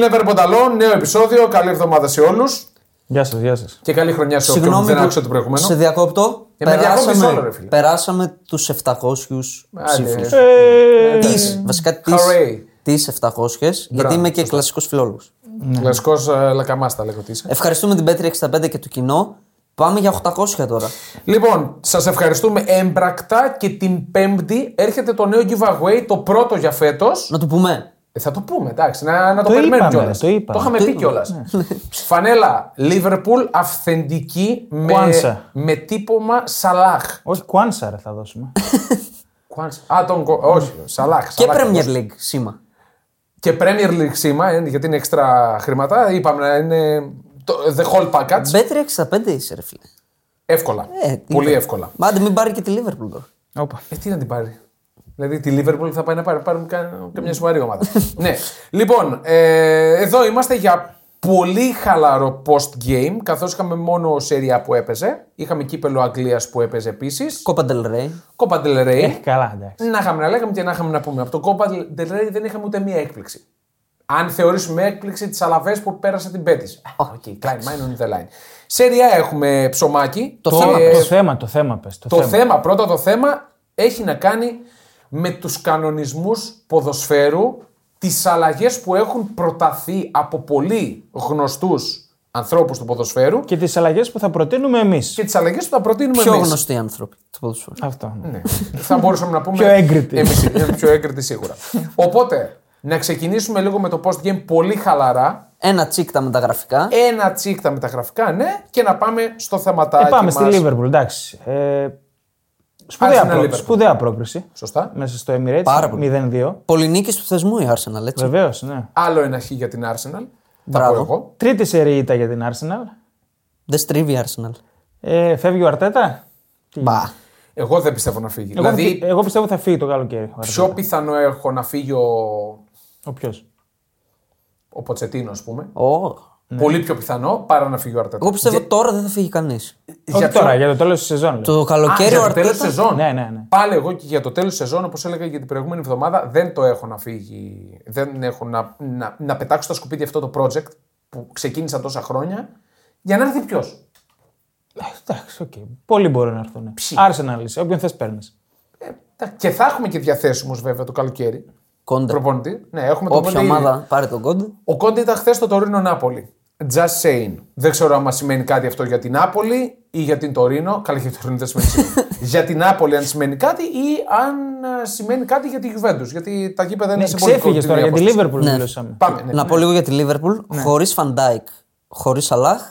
Never Bondalon, νέο επεισόδιο. Καλή εβδομάδα σε όλους. Γεια σας, γεια σας. Και καλή χρονιά σε όποιον Συγγνώμη δεν που άκουσε το προηγούμενο. σε διακόπτω. Ε, με διακόπτεις όλο, ρε φίλε. περάσαμε τους 700 Άντε. ψήφους. Ε, Τις, βασικά τι Hooray. τις 700, γιατί είμαι και κλασικός φιλόλογος. Κλασικός ε, λακαμάστα λέγω ότι είσαι. Ευχαριστούμε την Πέτρη 65 και το κοινό. Πάμε για 800 τώρα. Λοιπόν, σας ευχαριστούμε έμπρακτα και την Πέμπτη έρχεται το νέο giveaway, το πρώτο για φέτος. Να το πούμε. Θα το πούμε, εντάξει, να, να το, Το περιμένουμε είπαμε, κιόλας. το είπαμε. είχαμε Το πει είπαμε. κιόλας. Φανέλα Liverpool αυθεντική με, Κουάνσα. με τύπομα Σαλάχ. Όχι, Κουάνσα ρε, θα δώσουμε. Κουάνσα. Α, τον, κο- όχι, Σαλάχ. Και Σαλάχ. Premier League σήμα. Και Premier League σήμα, ε, γιατί είναι έξτρα χρήματα. Είπαμε να είναι το, the whole package. Πέτρη 65 είσαι, ρε φίλε. Εύκολα. Ε, τι Πολύ είπε. εύκολα. Μα άντε μην πάρει και τη Liverpool τώρα. Όπα. Ε, τι να την πάρει. Δηλαδή τη Liverpool θα πάει να πάρει, πάρει κα- καμιά σοβαρή ομάδα. ναι. Λοιπόν, ε, εδώ είμαστε για πολύ χαλαρό post-game, καθώς είχαμε μόνο Serie A που έπαιζε. Είχαμε κύπελλο Αγγλίας που έπαιζε επίσης. Copa del Rey. Copa del Rey. Ε, καλά, εντάξει. Να είχαμε να λέγαμε και να είχαμε να πούμε. Από το Copa del Rey δεν είχαμε ούτε μία έκπληξη. Αν θεωρήσουμε έκπληξη τις Αλαβές που πέρασε τη Betis. OK, klein mine on the line. Σεριά έχουμε ψωμάκι. Το Και θέμα, Το θέμα, το θέμα πες. Το, το θέμα. θέμα, πρώτα το θέμα έχει να κάνει με τους κανονισμούς ποδοσφαίρου, τις αλλαγές που έχουν προταθεί από πολύ γνωστούς ανθρώπους του ποδοσφαίρου Και τις αλλαγές που θα προτείνουμε εμείς. και τις αλλαγές που θα προτείνουμε Πιο εμείς. γνωστοί άνθρωποι του ποδοσφαίρου. Αυτό. ναι. Ναι. θα μπορούσαμε να πούμε. Πιο έγκριτοι. Εμείς είμαστε πιο έγκριτοι σίγουρα. Οπότε, να ξεκινήσουμε λίγο με το post game πολύ χαλαρά. Ένα τσίκ τα μεταγραφικά. Ένα τσίκ τα μεταγραφικά, ναι, και να πάμε στο θεματάκι. Ε, πάμε στη μας. Liverpool, εντάξει. Ε, σπουδαία, Arsenal προ... Liverpool. σπουδαία πρόκριση. Σωστά. Μέσα στο Emirates. Πάρα πολύ. 0-2. Πολυνίκης του θεσμού η Arsenal, έτσι. Βεβαίως, ναι. Άλλο ένα χ για την Arsenal. Θα Μπράβο. πω εγώ. Τρίτη σερή ήττα για την Arsenal. Δεν στρίβει η Arsenal. Ε, φεύγει ο Αρτέτα; Μπα. Εγώ δεν πιστεύω να φύγει. Εγώ, δηλαδή, εγώ πιστεύω θα φύγει το καλοκαίρι. ο Αρτέτα. πιο πιθανό έχω να φύγει ο, Ο ποιος; ο Ποτσετίνο, ας πούμε. Ω. Πολύ πιο πιθανό παρά να φύγει ο Αρτέτα. Εγώ πιστεύω τώρα δεν θα φύγει κανείς. Όχι ποιο- τώρα, για το τέλος της σεζόν. λέω. Το Α, καλοκαίρι για ο το τέλος Αρτέτα. σεζόν. Ναι, ναι, ναι. Πάλι εγώ και για το τέλος σεζόν, όπως έλεγα και την προηγούμενη εβδομάδα, δεν το έχω να φύγει. Δεν έχω να, να, να πετάξω στα σκουπίδια αυτό το project που ξεκίνησα τόσα χρόνια για να έρθει ποιος; Ε, Εντάξει, οκ. Πολλοί μπορούν να έρθουν. Arsenal είσαι, όποιον θες παίρνεις. Και θα έχουμε και διαθέσιμους βέβαια το καλοκαίρι. Κόντε. Προπονητή. Ναι, έχουμε τον Όποια Κόντε ήδη. ομάδα πάρει τον κόντε. Ο Κόντε ήταν χθες στο Τωρίνο Νάπολη. Just saying. Δεν ξέρω αν σημαίνει κάτι αυτό για την Νάπολη ή για την Τωρίνο. Καλά, για την Τωρίνο δεν σημαίνει σίγουρα. για την Νάπολη αν σημαίνει κάτι ή αν ε, σημαίνει κάτι για τη Juventus. Γιατί τα γήπεδα είναι Ναι, σε πολύ ξέφυγες κοντινή τώρα για τη απόσταση. Liverpool Ναι. μιλούσαμε. Πάμε. Ναι. Να πω λίγο για τη Liverpool. Χωρίς Φαν Ντάικ, χωρίς Σαλάχ.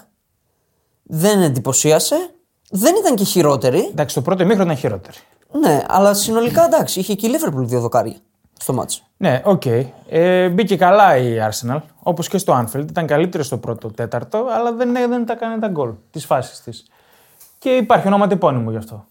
Δεν εντυπωσίασε. Δεν ήταν και χειρότερη. Εντάξει, το πρώτο ημίχρονο ήταν χειρότερη. Ναι, αλλά συνολικά εντάξει, είχε και η Liverpool δύο δοκάρια στο μάτσο. Ναι, οκ. Ε, μπήκε καλά η Arsenal, όπως και στο Anfield. Ήταν καλύτερη στο πρώτο τέταρτο, αλλά δεν, δεν τα κάνει τα γκολ της φάσης της. Και υπάρχει ονοματεπώνυμο γι' αυτό.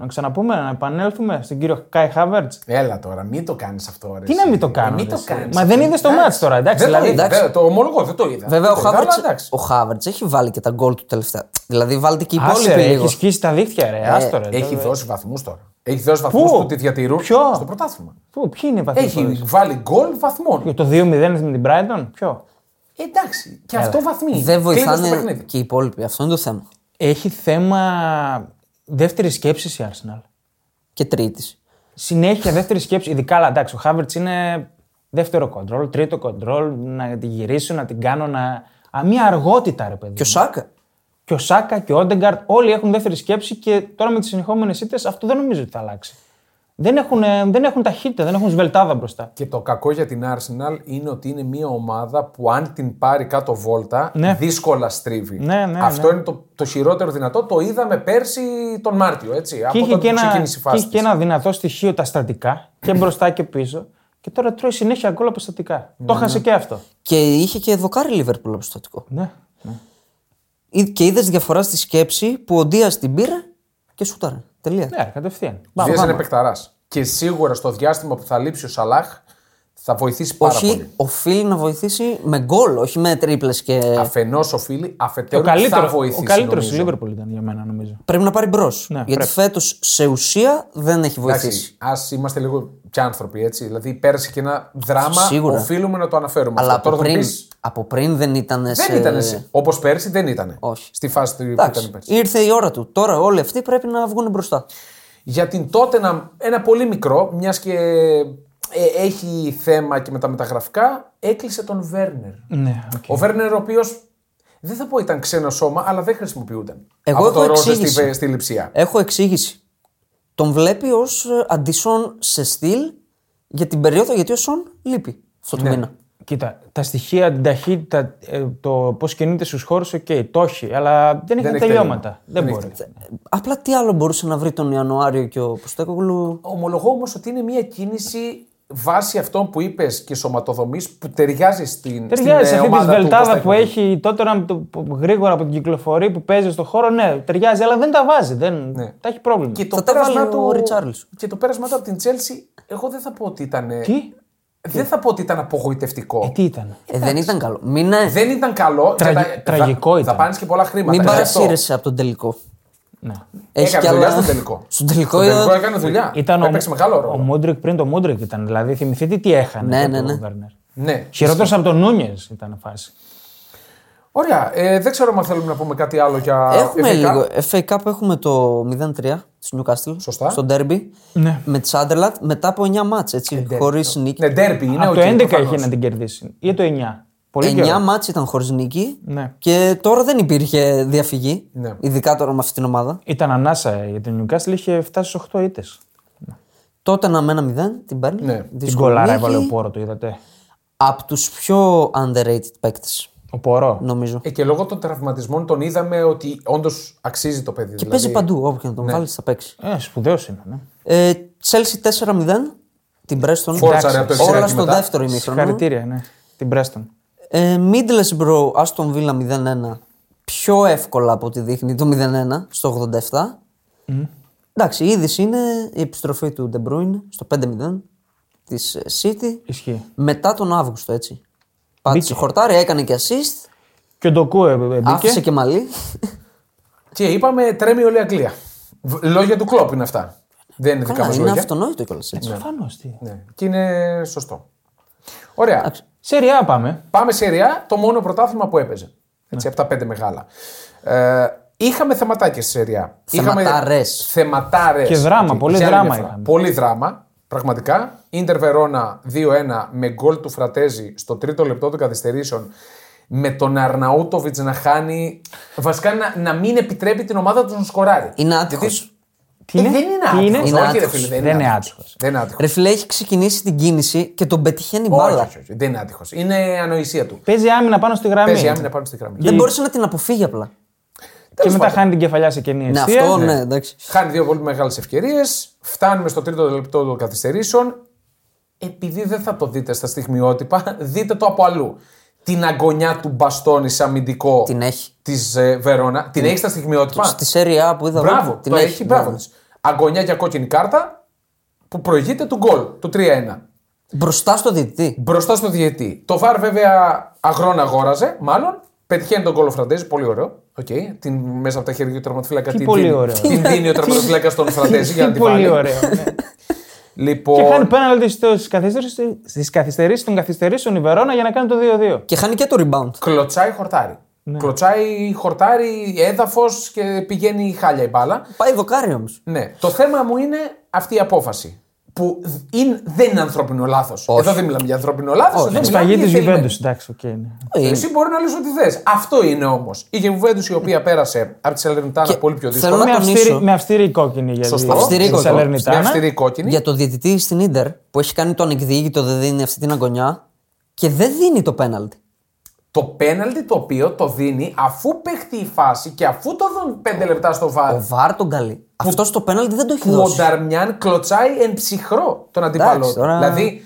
Να ξαναπούμε, να επανέλθουμε στον κύριο Κάι Χάβερτς. Έλα τώρα, μην το κάνεις αυτό. Ρε, Τι εσύ. να μην το κάνω. Ε, Μην ρε, το εσύ. κάνεις Μα αυτό. δεν είδες το Εντάξει. ματς τώρα, εντάξει. Δεν το δηλαδή, είδα. εντάξει. βέβαια, Το ομολογώ, δεν το είδα. Βέβαια, ο Δεν το είδα, αλλά Χάβερτς, εντάξει. ο Χάβερτς έχει βάλει και τα γκολ του τελευταία. Δηλαδή, βάλτε και οι Άσε, υπόλοιποι ρε, λίγο. έχεις σκίσει τα δίχτυα, ρε. Άστο, ρε. Έχει τώρα. δώσει βαθμούς τώρα. Έχει δώσει βαθμούς Πού; που τη διατηρούν Ποιο; στο πρωτάθλημα. Πού, ποιοι είναι οι βαθμοί. Έχει που βάλει γκολ βαθμών. έδωσε; Το 2-0 με την Brighton, ποιο; Εντάξει, και αυτό βαθμοί. Δεν Κλείνεις στο βοηθάνε παιχνίδι. και οι υπόλοιποι. Αυτό είναι το θέμα. Έχει θέμα δεύτερης σκέψης η Arsenal. Και τρίτης. συνέχεια δεύτερη σκέψη. Ειδικά, αλλά εντάξει, ο Χάβερτ είναι δεύτερο κοντρόλ, τρίτο κοντρόλ, να την γυρίσω, να την κάνω να. Α, μια αργότητα, ρε παιδί. Και ο Σάκα. Και ο Σάκα και ο Όντεγκαρτ, όλοι έχουν δεύτερη σκέψη και τώρα με τις συνεχόμενες ήττες αυτό δεν νομίζω ότι θα αλλάξει. Δεν έχουν, ε, δεν έχουν ταχύτητα, δεν έχουν σβελτάδα μπροστά. Και το κακό για την Arsenal είναι ότι είναι μια ομάδα που αν την πάρει κάτω βόλτα, Ναι. δύσκολα στρίβει. Ναι, ναι, Αυτό ναι. είναι το, το χειρότερο δυνατό. Το είδαμε πέρσι τον Μάρτιο, έτσι. Και από είχε τότε και, που ένα, ξεκίνησε η και φάσης. είχε και της. ένα δυνατό στοιχείο τα στατικά και μπροστά και πίσω. Και τώρα τρώει συνέχεια γκολ από στατικά. Ναι, Το χάσε και αυτό. Και είχε και δοκάρι Λίβερπουλ από στατικό. Ναι. Ή- Και είδες διαφορά στη σκέψη που ο Ντία την πήρε και σούταρε. Τελεία. Ναι, κατευθείαν. Ο Δίας πάμε. είναι παικταρά. Και σίγουρα στο διάστημα που θα λείψει ο Σαλάχ Θα βοηθήσει πάρα όχι, πολύ. οφείλει να βοηθήσει με γκολ, όχι με τρίπλες και. Αφενός οφείλει, Ο αφετέρου θα καλύτερο βοηθήσει. ο καλύτερος νομίζω. στη Λίβερπουλ ήταν για μένα, νομίζω. Πρέπει να πάρει μπρος. Ναι, γιατί πρέπει. φέτος σε ουσία δεν έχει βοηθήσει. Εντάξει, ας είμαστε λίγο κι άνθρωποι, έτσι. Δηλαδή, πέρασε και ένα δράμα. Σίγουρα. Οφείλουμε να το αναφέρουμε. Αλλά αυτό. από Τώρα θα πριν, πεις, από πριν δεν ήταν σε. δεν ήταν. Όπως πέρσι δεν ήταν. Όχι. Στη φάση του που Εντάξει, ήταν πέρσι. ήρθε η ώρα του. Τώρα όλοι αυτοί πρέπει να βγουν μπροστά. Για την τότε ένα πολύ μικρό, μιας και ε, έχει θέμα και με τα μεταγραφικά, έκλεισε τον Βέρνερ. Ναι, οκ. Ο Βέρνερ, ο οποίος δεν θα πω ήταν ξένο σώμα, αλλά δεν χρησιμοποιούνταν. Εγώ από έχω το Ρόζε εξήγηση. στη, στη Λιψία. Έχω εξήγηση. Τον βλέπει ως αντισόν σε στυλ για την περίοδο γιατί ο Σον λείπει αυτό Ναι. το μήνα. Κοίτα, τα στοιχεία, την ταχύτητα, ε, το πώς κινείται στους χώρους, οκ, το έχει, αλλά δεν έχει Δεν τα έχει τελειώματα. τελείωμα. Δεν Δεν μπορεί. έχει Απλά τι άλλο μπορούσε να βρει τον Ιανουάριο και ο Ποστέκογλου; Ομολογώ όμως ότι είναι μια κίνηση βάσει αυτών που είπες και σωματοδομής που ταιριάζει στην, Ταιριάζει σε στην ε, αυτή τη ομάδα του βελτάδα που Ποστέκογλου. έχει τότε να, το- που γρήγορα από την κυκλοφορεί που παίζει στον χώρο. Ναι, ταιριάζει, αλλά δεν τα βάζει. Δεν... Ναι. Τα έχει πρόβλημα. Και το, Θα τα πέρασμά βάλει ο του, Ριτσάρλισον. και το πέρασμά του από την Τσέλσι, εγώ δεν θα πω ότι ήταν. Τι; Δεν θα πω ότι ήταν απογοητευτικό. Ε, τι ήταν; Ε, δεν ήταν καλό. Μην, ναι, Δεν ήταν καλό. Τραγι- και θα- τραγικό θα, ήταν. Θα πάνε και πολλά χρήματα. μην Γι' αυτό. παρασύρεσαι από τον τελικό. Ναι. Έκανε κι δουλειά άλλα- στον τελικό. Στον τελικό, Στον τελικό ε, έκανε δουλειά. Ήταν Έπαιξε ο, μεγάλο ο ρόλο. Μούντρικ πριν το Μούντρικ ήταν. Δηλαδή θυμηθείτε τι έχανε. Ναι, τότε ναι, ναι. Ο Βέρνερ. Ναι. Χειρότερος από τον Νούνιες ήταν η φάση. Ωραία. Ε, δεν ξέρω αν θέλουμε να πούμε κάτι άλλο για Έχουμε FA Cup. λίγο. FA Cup έχουμε το 0-3 της Newcastle. Σωστά. Στο ντέρμπι. Ναι. Με τη Sunderland μετά από 9 ματς, έτσι. Χωρίς νίκη. Ναι, ντέρμπι είναι. από οκ, το 11 προφανώς. είχε να την κερδίσει. Ή το 9. Πολύ 9 καιρό. ματς ήταν χωρίς νίκη. Ναι. Και τώρα δεν υπήρχε διαφυγή. Ναι. Ειδικά τώρα με αυτή την ομάδα. Ήταν ανάσα για την Newcastle, είχε φτάσει στους 8 ήττες. Τότε να με ένα 0 την παίρνει. Ναι. Την Δύσκολη κολάρα νίκη. έβαλε ο Πόρο, το είδατε. Από τους πιο underrated παίκτες, Ο Πόρο. νομίζω. Ε, και λόγω των τραυματισμών τον είδαμε ότι όντως αξίζει το παιδί. Και παίζει παντού. Όπου και να τον βάλεις, θα παίξει. Ε, σπουδαίος είναι. Ναι. Ε, Chelsea 4-0. Την Preston. Φόρτσαρε από το Όλα εξαιρετικό στο μετά. δεύτερο ημίχρονο. Συγχαρητήρια, ναι. Την Πρέστον. Ε, Middlesbrough, Aston Villa 0-1. Πιο εύκολα από ό,τι δείχνει το 0-1 στο 87. Εντάξει, η είδηση είναι η επιστροφή του De Bruyne στο 5-0 της ε, City Ισχύει. μετά τον Αύγουστο, έτσι. Πάτησε Μπήκε. χορτάρι, έκανε και assist, Και ο Ντοκού ε, ε, μπήκε. άφησε και μαλλί. Και είπαμε τρέμει όλη η Αγγλία. Β- Λόγια του κλόπ είναι αυτά. Δεν είναι δικά Καλά, μας είναι λόγια. αυτονόητο κιόλας έτσι. Προφανώς. τι. Ναι. Και είναι σωστό. Ωραία. Σεριά πάμε. Πάμε σε Ρεά, το μόνο πρωτάθλημα που έπαιζε. Έτσι, από τα πέντε μεγάλα. Ε, είχαμε θεματάκια στη Serie A. Θεματάρες. Θεματάρες. Και δράμα, Οκ, πολύ για άλλη δράμα μια φορά. είχαμε. Πολύ δράμα, πραγματικά. Ίντερ Βερόνα 2-1 με γκολ του Φρατέζι στο τρίτο λεπτό των καθυστερήσεων. Με τον Αρναούτοβιτς να χάνει. Βασικά να, να μην επιτρέπει την ομάδα του να σκοράρει. Είναι άτυχος. Γιατί- Τι Ε, είναι; δεν είναι Τι άτυχος. είναι; Όχι, Είναι ρε άτυχος. φίλε, Δεν είναι άτυχος. Δεν είναι άτυχος. Ρε φίλε, έχει ξεκινήσει την κίνηση και τον πετυχαίνει Όχι, μπάλα. όχι, όχι, δεν είναι άτυχος. Είναι ανοησία του. Παίζει άμυνα πάνω στη γραμμή. Παίζει άμυνα πάνω στη γραμμή. Δεν μπορούσε να την αποφύγει απλά. Και Τέλος μετά πάντων. χάνει την κεφαλιά σε κενή Ναι, αιστεία. αυτό ναι, εντάξει. Χάνει δύο πολύ μεγάλες ευκαιρίες. Φτάνουμε στο τρίτο λεπτό των καθυστερήσεων. Επειδή δεν θα το δείτε στα στιγμιότυπα, δείτε το από αλλού. Την αγωνιά του Μπαστόνι σε αμυντικό Την έχει. της Βερόνα. Την έχει στα στιγμιότυπα; Στη Serie A που είδα Μπράβο, εγώ, την το έχει, μπράβο μπράβο. Της. Αγωνιά για κόκκινη κάρτα που προηγείται του γκολ, του 3-1. Μπροστά στο διαιτητή. Μπροστά στο διαιτή. Το βαρ βέβαια αγρόν αγόραζε, μάλλον. Πετυχαίνει τον γκολ ο Φραντέζη, πολύ ωραίο. Okay. Την, μέσα από τα χέρια του τερματοφύλακα Τι την, πολύ δίνει, ωραίο. την δίνει ο τερματοφύλακας στον Φραντέζη για να Τι την βάλει. πολύ ωραίο. ναι. Λοιπόν, Και χάνει πέναλτι στις καθυστερήσει των καθυστερήσεων η Βερόνα για να κάνει το 2-2. Και χάνει και το rebound. κλωτσάει χορτάρι. Ναι. Κλωτσάει χορτάρι, έδαφος και πηγαίνει χάλια η μπάλα. Πάει δοκάρι όμως. Ναι. Το θέμα μου είναι αυτή η απόφαση. Που είναι, δεν είναι ανθρώπινο λάθος. Εδώ δεν μιλάμε για ανθρώπινο λάθος. Είναι σφαγή τη Juventus, εντάξει, οκ. ναι. Εσύ μπορεί να λες ό,τι θες. Αυτό είναι όμως. Η Juventus η οποία πέρασε από τη Σαλερνιτάνα Και πολύ πιο θέλω δύσκολα. να Με τονίσω. αυστηρή, με αυστηρή κόκκινη για Σωστό. τη- Αυστηρή τη κόκκινη. Με Σαλερνιτάνα. αυστηρή κόκκινη. Για το διαιτητή στην Ίντερ που έχει κάνει το ανεκδίκητο, δεν δίνει αυτή την αγκωνιά και δεν δίνει το πέναλτι. Το πέναλτι το οποίο το δίνει αφού παιχτεί η φάση και αφού το δουν 5 λεπτά στο VAR. Ο VAR τον καλεί. Αυτός το πέναλτι δεν το έχει που ο δώσει. Νταρμιάν κλωτσάει εν ψυχρώ τον αντίπαλό Εντάξει, του. τώρα- Δηλαδή,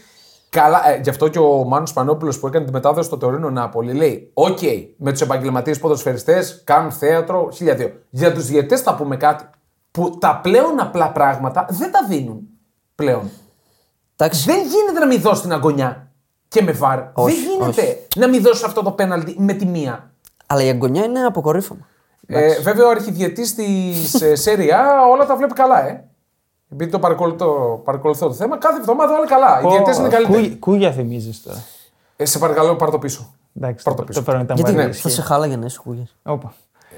καλά, ε, γι' αυτό και ο Μάνος Πανόπουλος που έκανε τη μετάδοση στο Τωρίνο Νάπολη λέει: Οκ, με τους επαγγελματίες ποδοσφαιριστές κάνουν θέατρο 1002. Για τους διαιτητές θα πούμε κάτι που τα πλέον απλά πράγματα δεν τα δίνουν πλέον. Εντάξει, Δεν γίνεται να μην δώσει την αγκωνιά. Και με VAR. Όχι, δεν γίνεται να μην δώσει αυτό το πέναλτι με τη μία. Αλλά η αγκωνιά είναι αποκορύφωμα. Ε, βέβαια, ο αρχιδιαιτητής της Serie A όλα τα βλέπει καλά, ε. Επειδή το παρακολουθώ, παρακολουθώ το θέμα, κάθε εβδομάδα όλα καλά. Οι διαιτητέ είναι καλύτεροι. Κούγια- Κούγια θυμίζεις τώρα. Ε, σε παρακαλώ, πάρ το πίσω. Εντάξει, Πάρ' το το, πίσω. το παίρνω, ήταν Γιατί βαρύ, θα ισχύει. σε χάλαγε να είσαι χούγια. Όπα.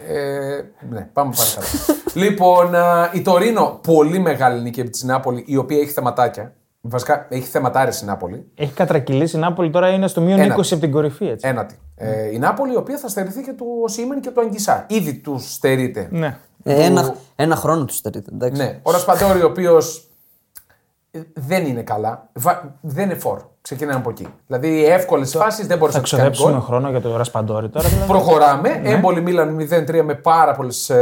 Ε, ναι, πάμε παρακάτω. λοιπόν, α, η Τωρίνο, πολύ μεγάλη νίκη από τη Νάπολη, η οποία έχει θεματάκια. Βασικά έχει θεματάρε η Νάπολη. Έχει κατρακυλήσει η Νάπολη τώρα είναι στο μείον Ένα. 20 από την κορυφή. Έτσι. Ένατη. Ε, η Νάπολη, η οποία θα στερηθεί και του Σίμεν και του Αγγισά. Ήδη τους στερείται. Ναι. Ε, ένα, ένα χρόνο τους στερείται. Εντάξει. Ναι. Ο Ρασπαντόρη, ο οποίος δεν είναι καλά. Βα- Δεν είναι φόρ. Ξεκινάμε από εκεί. Δηλαδή, εύκολες φάσεις δεν μπορείς Θα να τους κάνει ξοδέψουμε γκολ. χρόνο για το Ρασπαντόρι τώρα. Δηλαδή. Προχωράμε. Έμπολη Μίλαν 0-3 με πάρα πολλές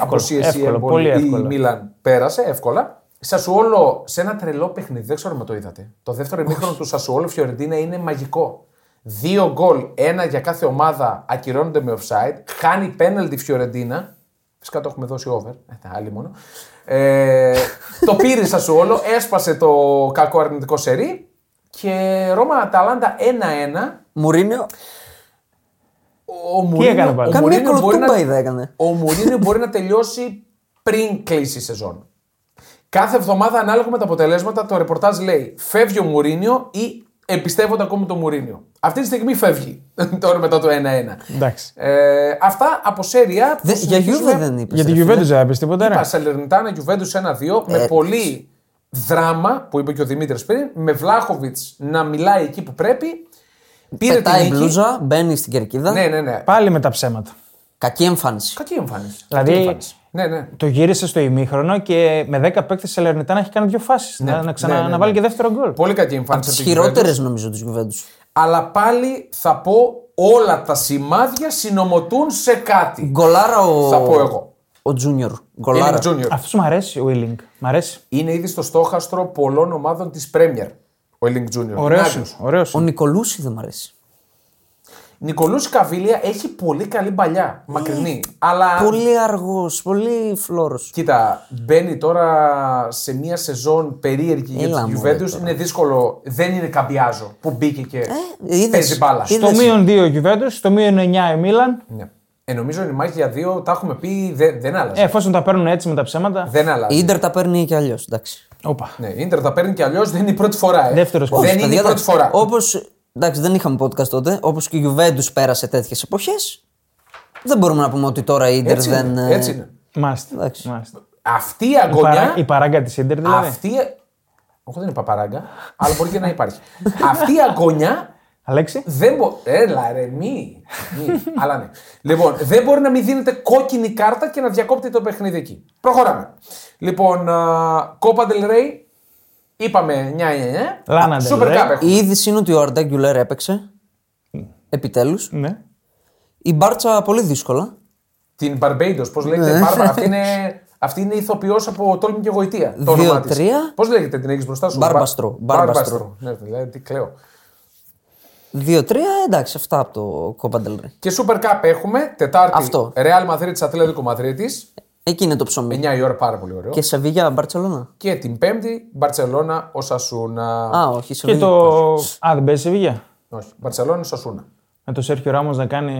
αποσίε. Η, εύκολο, Έμπολη- πολύ η εύκολο. Μίλαν πέρασε εύκολα. Σασουόλο σε ένα τρελό παιχνίδι, δεν ξέρω αν το είδατε. Το δεύτερο ημίχρονο του Σασουόλο Φιωρεντίνα είναι μαγικό. Δύο γκολ, ένα για κάθε ομάδα ακυρώνονται με offside. Χάνει πέναλτι Φιωρεντίνα. Φυσικά το έχουμε δώσει over. Ε, άλλη μόνο. Ε, το πήρε η Σασουόλο, έσπασε το κακό αρνητικό σερί. Και Ρώμα Αταλάντα 1-1. Μουρίνιο, Ο Μουρίνιο, έκανε πάλι; ο καμία Μουρίνιο μπορεί κολοτούμπα να- είδα έκανε. ο Μουρίνιο μπορεί να τελειώσει πριν κλείσει η σεζόν. Κάθε εβδομάδα, ανάλογα με τα αποτελέσματα, το ρεπορτάζ λέει φεύγει ο Μουρίνιο ή εμπιστεύονται ακόμη τον Μουρίνιο. Αυτή τη στιγμή φεύγει τώρα μετά το 1-1. Εντάξει. Ε, αυτά από σέρια. που Δε- για συνεχίζουμε. Γιούβε δεν είπες. Για την Juventus δεν έπεισε τίποτα. ρε. Είπα Σαλερνιτάνα Γιουβέντους 1-2 με Ε, πολύ δράμα που είπε και ο Δημήτρης πριν. Με Βλάχοβιτς να μιλάει εκεί που πρέπει. Πήρε την Πετάει νίκη. μπλούζα, μπαίνει στην κερκίδα. Ναι, ναι, ναι. Πάλι με τα ψέματα. Κακή εμφάνιση. Κακή εμφάνιση. Δηλαδή- Κακή εμφάνιση. Ναι, ναι. Το γύρισε στο ημίχρονο και με 10 παίκτες σε Λερνιτά να έχει κάνει δύο φάσεις. να, να, ξανα, ναι, ναι, να ναι. βάλει και δεύτερο γκολ. Πολύ κακή Από εμφάνιση. τις από τη Juventus. χειρότερες νομίζω της Γιουβέντου. Αλλά πάλι θα πω όλα τα σημάδια συνομωτούν σε κάτι. Γκολάρα ο. Θα πω εγώ. Ο Τζούνιορ. Είναι Γκολάρα. Junior. Αυτός μου αρέσει, ο Ιλίνγκ. Μ' αρέσει. Είναι ήδη στο στόχαστρο πολλών ομάδων της Premier. Ο Elling Junior. Ωραίος. Είναι Άγιος. Ωραίος. Ο Νικολούση δεν μ' αρέσει. Νικολούση Καβίλια έχει πολύ καλή παλιά. Μακρινή. Αλλά. Πολύ αργός, πολύ φλόρος. Κοίτα, μπαίνει τώρα σε μια σεζόν περίεργη για Έλα, τη μωρέ, Juventus. τώρα. Είναι δύσκολο. Δεν είναι καμπιάζο που μπήκε και είδες. παίζει μπάλα. Είδες. Στο μείον 2 η Juventus, στο μείον 9 η Μίλαν. Ναι. Ε, νομίζω η μάχη για δύο, τα έχουμε πει, δεν, δεν άλλαζε. Ε, εφόσον τα παίρνουν έτσι με τα ψέματα. Δεν αλλάζει. Η ντερ τα παίρνει και αλλιώς. Εντάξει. Όπα. Ναι, η Ιντερ τα παίρνει και αλλιώς δεν είναι η πρώτη φορά. Ε. Δεύτερος δεν κόσμος, είναι η πρώτη φορά. Όπως. Εντάξει, δεν είχαμε podcast τότε. Όπως και η Juventus πέρασε τέτοιες εποχές. Δεν μπορούμε να πούμε ότι τώρα η ντερ Έτσι, δεν. είναι, ε, έτσι είναι. Μάλιστα. Εντάξει. Μάλιστα. Αυτή η Η, παρά, αγωνιά. η παράγκα της Ιντερ δηλαδή. Αυτή. Όχι, δεν είναι παπαράγκα, αλλά μπορεί και να υπάρχει. αυτή η αγωνιά Αλέξη; δεν μπορεί. Έλα, ρε, μη. μη. αλλά ναι. Λοιπόν, δεν μπορεί να μην δίνεται κόκκινη κάρτα και να διακόπτει το παιχνίδι εκεί. Προχωράμε. Λοιπόν, Κόπα Del Rey. Είπαμε 9-9. Λάνα Del Super Rey. Cup έχουμε. Η είδηση είναι ότι ο Αρντά Γκιουλέρ έπαιξε. Επιτέλους. Ναι. Η Μπάρτσα πολύ δύσκολα. Την Barbados, πώς Ναι. λέγεται. Μπάρμπα, αυτή είναι, αυτή είναι ηθοποιός από τόλμη και γοητεία. Το Δύο, όνομά της. τρία. Πώς λέγεται, την έχεις μπροστά σου; Μπάρμπαστρο, Μπα- Μπάρμπαστρο. Μπάρμπαστρο. Ναι, δηλαδή, τι κλαίω. 2-3, εντάξει, αυτά από το Κόμπαντελ Και Super Cup έχουμε, Τετάρτη. Αυτό. Real Madrid Ατλέτικο Μαδρίτη. Εκεί είναι το ψωμί. 9 η ώρα, πάρα πολύ ωραίο. Και Και, Σεβίγια Μπαρσελόνα. την Πέμπτη, Μπαρσελόνα, ο Σασούνα. Α, όχι, Και Σεβίγια. το. Α, δεν παίζει Σεβίγια. Όχι, Μπαρσελόνα, Σασούνα. Με το Σέρχιο Ράμος να κάνει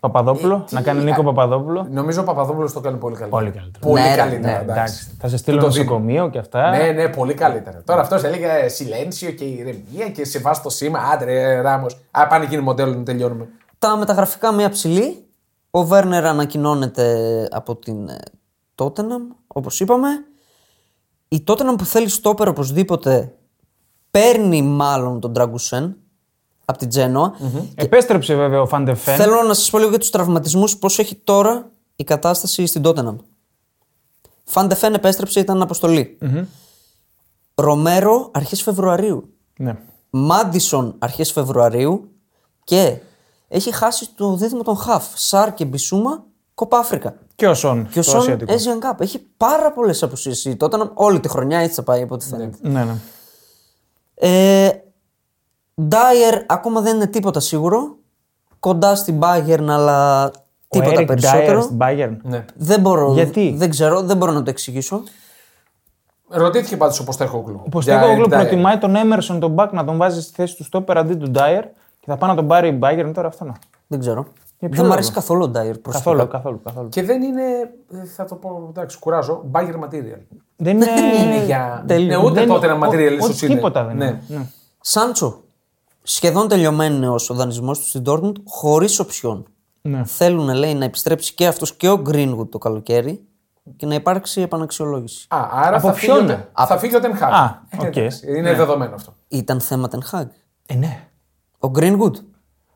Παπαδόπουλο. Ε, τι- να κάνει Νίκο Παπαδόπουλο. Νομίζω ο Παπαδόπουλος το κάνει πολύ καλύτερα. Πολύ καλύτερα. Πολύ Ναι, ρε, καλύτερα. Ναι, εντάξει. εντάξει. Θα σε στείλω το δίνει. νοσοκομείο και αυτά. Ναι, ναι, πολύ καλύτερα. Τώρα αυτός έλεγε σιλένσιο και ηρεμία και σε βάζει το σήμα. Άντρε, Ράμος. Α, πάνε γίνει μοντέλο να τελειώνουμε. Τα μεταγραφικά μια ψηλή. Ο Βέρνερ ανακοινώνεται από την ε, Tottenham, όπως είπαμε. Η Tottenham που θέλει στόπερ οπωσδήποτε παίρνει μάλλον τον Τραγκουσέν από την τζενοα Επέστρεψε βέβαια ο Φαντεφέν. Θέλω να σας πω λίγο για τους τραυματισμούς πώς έχει τώρα η κατάσταση στην Tottenham. Φαντεφέν επέστρεψε, ήταν αποστολή. Ρομέρο αρχές Φεβρουαρίου. Ναι. Μάντισον αρχές Φεβρουαρίου και έχει χάσει το δίδυμο των Χαφ. Σάρ και Μπισούμα, Κοπά Αφρικα. Και ο Σον. Και ο το Σον ασιατικό. Asian Cup. Έχει πάρα πολλές απουσίε. Τότε όλη τη χρονιά έτσι θα πάει από ό,τι φαίνεται. Ναι, ναι. Ε, Ντάιερ ακόμα δεν είναι τίποτα σίγουρο. Κοντά στην Bayern αλλά τίποτα ο Eric περισσότερο. Dyer στην Bayern; Ναι. Δεν μπορώ, Γιατί; δεν ξέρω, δεν μπορώ να το εξηγήσω. Ρωτήθηκε πάντως ο Ποστέχογλου. Ο Ποστέκογλου προτιμάει τον Έμερσον τον Μπακ να τον βάζει στη θέση του στόπερ αντί του Ντάιερ και θα πάει να τον πάρει η Bayern τώρα αυτό να. Δεν ξέρω. Για ποιο Δεν μου λόγο; αρέσει καθόλου ο Ντάιερ προσωπικά. Καθόλου, καθόλου, καθόλου. Και δεν είναι. ε, Θα το πω, εντάξει, κουράζω. Bagger material. Δεν είναι, Είναι για. τέλειο. Ναι, ούτε δεν- τότε ένα ο- material ο- ίσως είναι. Τίποτα δεν Ναι. είναι. Ναι. Σάντσο. Σχεδόν τελειωμένος ο δανεισμός του στην Dortmund χωρίς οψιόν. Ναι. Θέλουν, λέει, να επιστρέψει και αυτός και ο Greenwood το καλοκαίρι και να υπάρξει επαναξιολόγηση. Α, άρα Από θα φύγει, ποιον; ο, θα φύγει ο Ten Hag. Α, Ε, οκ. εντάξει, Είναι δεδομένο αυτό. Ήταν θέμα Ten Hag. Ε, ναι. Ο Greenwood.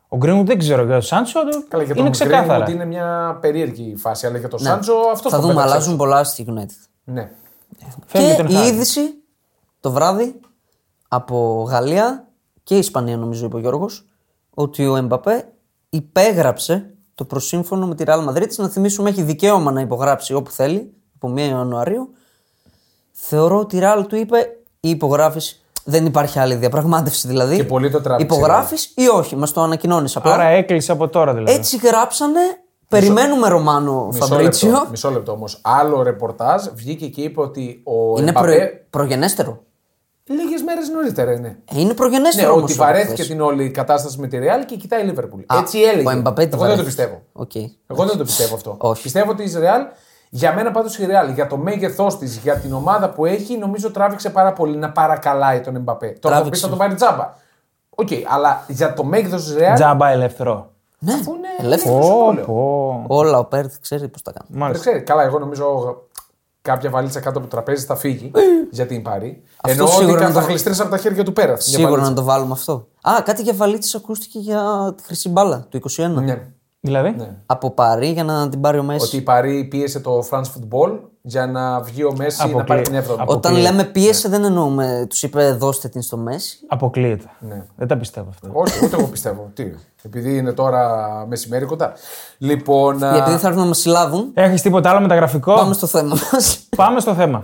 Ο Greenwood δεν ξέρω για τον Σάντσο. Καλά, για είναι τον ξεκάθαρα. Greenwood είναι μια περίεργη φάση, αλλά για τον Ναι. Σάντσο αυτό Θα το δούμε, πέταξες. αλλάζουν πολλά στη United. Ναι. Φεύγει και τον η Χάρη. είδηση το βράδυ από Γαλλία και Ισπανία, νομίζω, είπε ο Γιώργος, ότι ο Εμπαπέ υπέγραψε το προσύμφωνο με τη Real Madrid. Να θυμίσουμε, έχει δικαίωμα να υπογράψει όπου θέλει από 1 Ιανουαρίου. Θεωρώ ότι η Real του είπε ή υπογράφει. Δεν υπάρχει άλλη διαπραγμάτευση δηλαδή. Και πολύ το τράβηξε, Υπογράφεις ή όχι, μας το ανακοινώνεις απλά. Άρα έκλεισε από τώρα δηλαδή. Έτσι γράψανε. Περιμένουμε Ρωμάνο Μισό Φαμπρίτσιο. λεπτό, μισό λεπτό όμως. Άλλο ρεπορτάζ βγήκε και είπε ότι ο Είναι Εμπαπέ. προ... προγενέστερο. Λίγες μέρες νωρίτερα είναι. Ε, είναι Ναι, προγενέστερο όμως ότι ο βαρέθηκε Εμπαπέ. την όλη κατάσταση με τη Real και κοιτάει η Liverpool. Α, Έτσι έλεγε. Ο Εμπαπέ τη Εγώ δεν το βαρέθηκε. πιστεύω. Οκ. Εγώ δεν το πιστεύω αυτό. Όχι. Πιστεύω ότι η Real, για μένα πάντως η Real, για το μέγεθός της, για την ομάδα που έχει, νομίζω τράβηξε πάρα πολύ να παρακαλάει τον Εμπαπέ. Τώρα θα πει Τράβηξε. θα τον πάρει τζάμπα. Οκ, αλλά για το μέγεθος της Real. Τζάμπα ελεύθερο. Ναι, Αφού είναι ελεύθερο. ελεύθερο. Πω, συμβόλαιο. πω. Όλα ο Πέρεθ ξέρει πώς τα κάνει. Δεν Μάλιστα. ξέρει. Καλά, εγώ νομίζω κάποια βαλίτσα κάτω από το τραπέζι θα φύγει για την πάρει. Αυτό Ενώ ότι σίγουρα θα να το- γλιστρήσει από τα χέρια του Πέρεθ. Σίγουρα να το βάλουμε αυτό. Α, κάτι για βαλίτσα ακούστηκε για τη χρυσή μπάλα του 21. Ναι. Δηλαδή; Από Παρή για να την πάρει ο Μέση. Ότι η Παρή πίεσε το France Football για να βγει ο Μέση να Αποκλεί- πάρει την 7η. απο- Όταν αποκλείεται. λέμε πίεσε, δεν εννοούμε τους είπε δώστε την στο Μέση. Αποκλείεται. Ναι. Δεν τα πιστεύω αυτά. Όχι, ούτε εγώ πιστεύω. Τι, επειδή είναι τώρα μεσημέρι κοντά. Λοιπόν. α, Γιατί θα έρθουν να μας συλλάβουν. Έχεις τίποτα άλλο μεταγραφικό. Πάμε στο θέμα μας. Πάμε στο θέμα.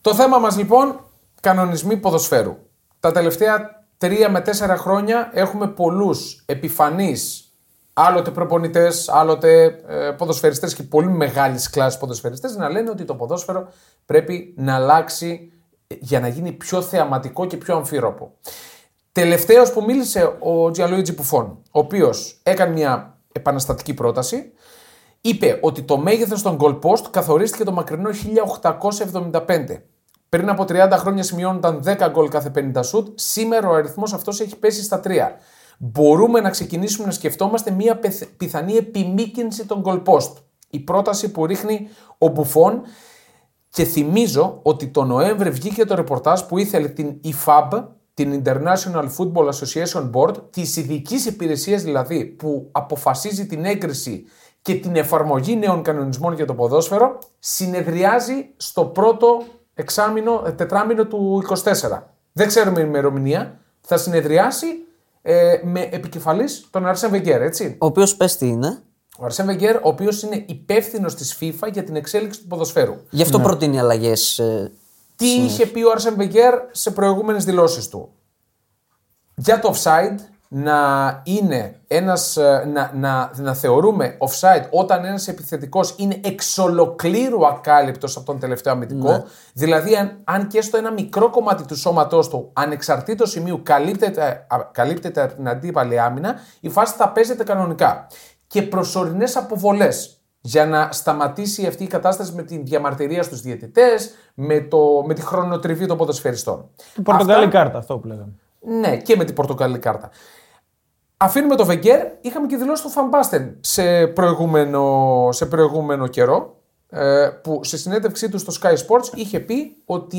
Το θέμα μας λοιπόν, κανονισμοί ποδοσφαίρου. Τα τελευταία τρία με τέσσερα χρόνια έχουμε πολλούς επιφανείς άλλοτε προπονητές, άλλοτε ε, ποδοσφαιριστές και πολύ μεγάλης κλάσης ποδοσφαιριστές να λένε ότι το ποδόσφαιρο πρέπει να αλλάξει για να γίνει πιο θεαματικό και πιο αμφίροπο. Τελευταίος που μίλησε ο Τζιαλουίτζι Πουφών, ο οποίος έκανε μια επαναστατική πρόταση είπε ότι το μέγεθος των goal post καθορίστηκε το μακρινό 1875. Πριν από 30 χρόνια σημειώνονταν 10 γκολ κάθε 50 σουτ, σήμερα ο αριθμός αυτός έχει πέσει στα 3. Μπορούμε να ξεκινήσουμε να σκεφτόμαστε μια πεθ- πιθανή επιμήκυνση των goal post. Η πρόταση που ρίχνει ο Μπουφόν και θυμίζω ότι το Νοέμβρη βγήκε το ρεπορτάζ που ήθελε την IFAB, την International Football Association Board, της ειδικής υπηρεσίας δηλαδή που αποφασίζει την έγκριση και την εφαρμογή νέων κανονισμών για το ποδόσφαιρο, συνεδριάζει στο πρώτο εξάμηνο, ε, τετράμινο του 24. Δεν ξέρουμε ημερομηνία. Θα συνεδριάσει ε, με επικεφαλής τον Αρσέν Βεγγέρ, έτσι. Ο οποίος πες τι είναι. Ο Αρσέν Βεγγέρ, ο οποίος είναι υπεύθυνος της FIFA για την εξέλιξη του ποδοσφαίρου. Γι' αυτό προτείνει αλλαγές. Τι είχε πει ο Άρσεν Βεγγέρ σε προηγούμενες δηλώσεις του. Για το offside να είναι ένας, ε, να, να, να θεωρούμε offside όταν ένας επιθετικός είναι εξ ολοκλήρου ακάλυπτος από τον τελευταίο αμυντικό. Δηλαδή αν, αν και στο ένα μικρό κομμάτι του σώματός του ανεξαρτήτως σημείου καλύπτεται, α, καλύπτεται από την αντίπαλη άμυνα, η φάση θα παίζεται κανονικά. Και προσωρινές αποβολές για να σταματήσει αυτή η κατάσταση με τη διαμαρτυρία στους διαιτητές, με, το, με τη χρονοτριβή των ποδοσφαιριστών. Την πορτοκαλί Αυτά- κάρτα, αυτό που λέγαμε. ναι, και με την πορτοκαλί κάρτα. Αφήνουμε το Βεγγέρ. Είχαμε και δηλώσεις του Φαμπάστεν σε προηγούμενο, σε προηγούμενο καιρό. ε, που σε συνέντευξή του στο Sky Sports είχε πει ότι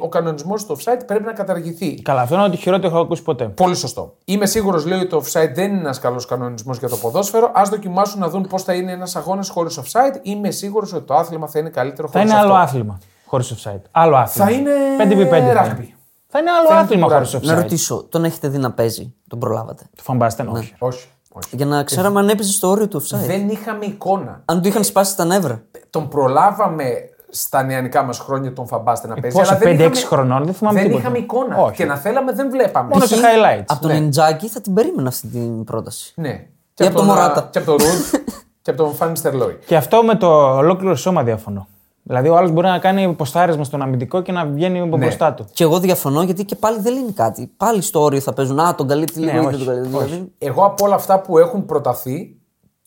ο κανονισμός του offside πρέπει να καταργηθεί. Καλά, αυτό είναι ότι χειρότερο έχω ακούσει ποτέ. Πολύ σωστό. Είμαι σίγουρος, λέει, ότι το offside δεν είναι ένας καλός κανονισμός για το ποδόσφαιρο. Α δοκιμάσουν να δουν πώς θα είναι ένας αγώνας χωρίς offside. Είμαι σίγουρος ότι το άθλημα θα είναι καλύτερο Θα χωρίς είναι αυτό. άλλο άθλημα χωρίς offside. Άλλο άθλημα. Θα είναι 5x5. θα είναι. rugby. Θα είναι άλλο Θα είναι άθλημα τύπου χωρίς rugby. offside. Να ρωτήσω, τον έχετε δει να παίζει, τον προλάβατε; Το φαμπάστεν, όχι. Όχι. όχι. Για να ξέραμε αν έπαιζε στο όριο του offside. Δεν είχαμε εικόνα. Αν του είχαν σπάσει τα νεύρα. Τον προλάβαμε στα νεανικά μας χρόνια τον Φαμπάστε να παίζει. πόσο, αλλά δεν 5-6 είχαμε- χρονών, δεν θυμάμαι Δεν τίποτα. είχαμε εικόνα. Όχι. Και να θέλαμε δεν βλέπαμε. Μόνο σε Π.χ. highlights. Από τον Ναι. Ιντζάκη θα την περίμενα αυτή την πρόταση. Ναι. Ή από το τον, Μωράτα. Και από τον Ρουντ και από τον Φάνιστερ Λόι. Και αυτό με το ολόκληρο σώμα διαφωνώ. Δηλαδή, ο άλλος μπορεί να κάνει ποστάρισμα στον αμυντικό και να βγαίνει από Ναι. μπροστά του. Και εγώ διαφωνώ γιατί και πάλι δεν λύνει κάτι. Πάλι στο όριο θα παίζουν. Α, τον καλύπτει λίγο Ναι, ή δεν όχι, τον καλύπτει. Δηλαδή, Εγώ από όλα αυτά που έχουν προταθεί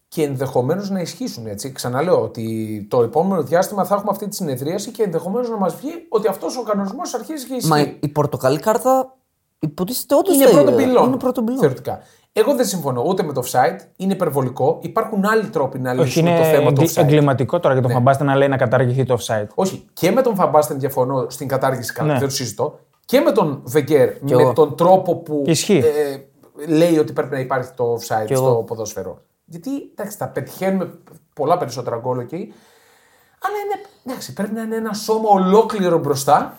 και ενδεχομένως να ισχύσουν. Έτσι. Ξαναλέω ότι το επόμενο διάστημα θα έχουμε αυτή τη συνεδρίαση και ενδεχομένως να μας βγει ότι αυτός ο κανονισμός αρχίζει και ισχύει. Μα η πορτοκαλί κάρτα υποτίθεται όντως είναι πρώτο πυλόν. Είναι πρώτο πυλόν. Θεωρητικά. Εγώ δεν συμφωνώ ούτε με το offside, είναι υπερβολικό. Υπάρχουν άλλοι τρόποι να Όχι, λύσουν είναι το θέμα του εγκλη- offside. εγκληματικό τώρα για τον Φαμπάστε να λέει να καταργηθεί το offside. Όχι, και με τον Φαμπάστεν διαφωνώ στην κατάργηση καλά, Ναι. δεν το συζητώ. Και με τον Βεγκέρ, με εγώ. τον τρόπο που Ισχύει. ε, λέει ότι πρέπει να υπάρχει το offside Κι στο εγώ. ποδόσφαιρο. Γιατί εντάξει, τα πετυχαίνουμε πολλά περισσότερα γκολ εκεί. Αλλά είναι, εντάξει, πρέπει να είναι ένα σώμα ολόκληρο μπροστά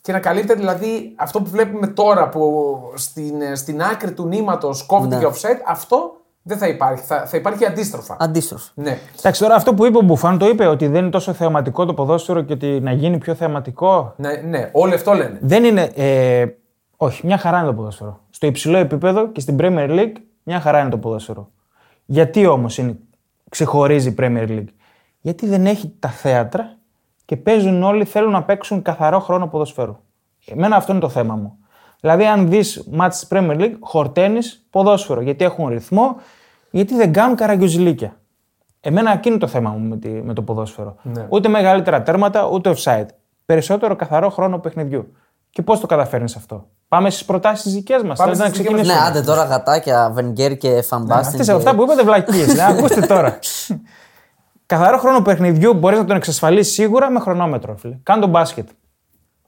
και να καλύπτεται δηλαδή αυτό που βλέπουμε τώρα που στην, στην άκρη του νήματος κόβεται Ναι. για offside, αυτό δεν θα υπάρχει. Θα, θα υπάρχει αντίστροφα. Αντίστροφα. Ναι. Εντάξει, τώρα αυτό που είπε ο Μπουφάν το είπε ότι δεν είναι τόσο θεαματικό το ποδόσφαιρο και ότι να γίνει πιο θεαματικό. ναι, ναι, όλοι αυτό λένε. Δεν είναι. Ε, όχι, μια χαρά είναι το ποδόσφαιρο. Στο υψηλό επίπεδο και στην Premier League μια χαρά είναι το ποδόσφαιρο. Γιατί όμως ξεχωρίζει η Premier League, Γιατί δεν έχει τα θέατρα και παίζουν όλοι, θέλουν να παίξουν καθαρό χρόνο ποδοσφαίρου. Εμένα αυτό είναι το θέμα μου. Δηλαδή, αν δεις μάτς της Premier League, χορταίνεις ποδόσφαιρο. Γιατί έχουν ρυθμό, γιατί δεν κάνουν καραγκιουζιλίκια. Εμένα εκείνο είναι το θέμα μου με, τη, με το ποδόσφαιρο. Ναι. Ούτε μεγαλύτερα τέρματα, ούτε offside. Περισσότερο καθαρό χρόνο παιχνιδιού. Και πώς το καταφέρνεις αυτό; Πάμε στις προτάσεις δικές μας. Θέλετε να στις δικές μας. Ναι, ξεκινήσουμε. άντε τώρα γατάκια, Βενγκέρ και Φαμπάστιν. Αυτές αυτά που είπατε βλακίες. ακούστε τώρα. Καθαρό χρόνο παιχνιδιού μπορείς να τον εξασφαλίσεις σίγουρα με χρονόμετρο. Φίλε. Κάνε τον μπάσκετ.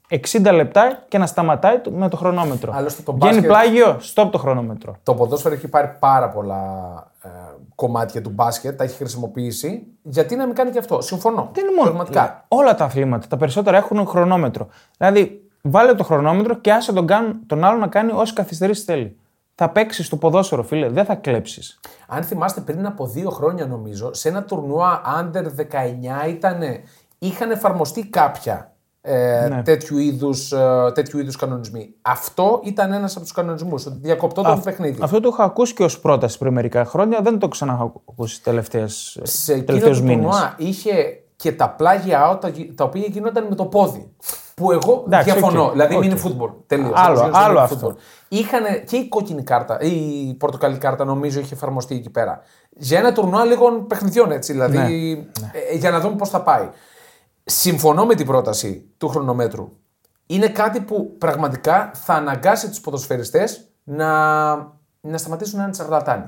60 λεπτά και να σταματάει το- με το χρονόμετρο. Άλλωστε το Βγαίνει μπάσκετ- πλάγιο, stop το χρονόμετρο. Το ποδόσφαιρο έχει πάρει πάρα πολλά ε, κομμάτια του μπάσκετ, τα έχει χρησιμοποιήσει. Γιατί να μην κάνει και αυτό; Συμφωνώ. Δεν είναι μόνο. Πραγματικά. Όλα τα αθλήματα, τα περισσότερα έχουν χρονόμετρο. Δηλαδή, βάλε το χρονόμετρο και άσε τον, καν- τον άλλο να κάνει όσε καθυστερήσει θέλει. Θα παίξεις το ποδόσφαιρο, φίλε, δεν θα κλέψεις. Αν θυμάστε πριν από δύο χρόνια νομίζω, σε ένα τουρνουά under 19 ήταν, είχαν εφαρμοστεί κάποια ε, Ναι. τέτοιου, είδους, ε, τέτοιου είδους κανονισμοί. Αυτό ήταν ένας από τους κανονισμούς, ότι διακοπτόταν το παιχνίδι. Αυτό το έχω ακούσει και ως πρόταση πριν μερικά χρόνια, δεν το ξανακούσει τελευταίες, σε εκείνο τελευταίους το μήνες. τουρνουά είχε και τα πλάγια out τα, τα οποία γινόταν με το πόδι. Που εγώ Εντάξει, διαφωνώ. οκ, Δηλαδή, οκ. μην είναι football. Τελείως. Άλλο- άλλο αυτό. Είχαν και η κόκκινη κάρτα, η πορτοκαλί κάρτα νομίζω είχε εφαρμοστεί εκεί πέρα. Για ένα τουρνουά λίγων παιχνιδιών έτσι. Δηλαδή, Ναι, ε, για να δούμε πώς θα πάει. Συμφωνώ με την πρόταση του χρονομέτρου. Είναι κάτι που πραγματικά θα αναγκάσει τους ποδοσφαιριστές να, να σταματήσουν να είναι τσαρλατάνοι.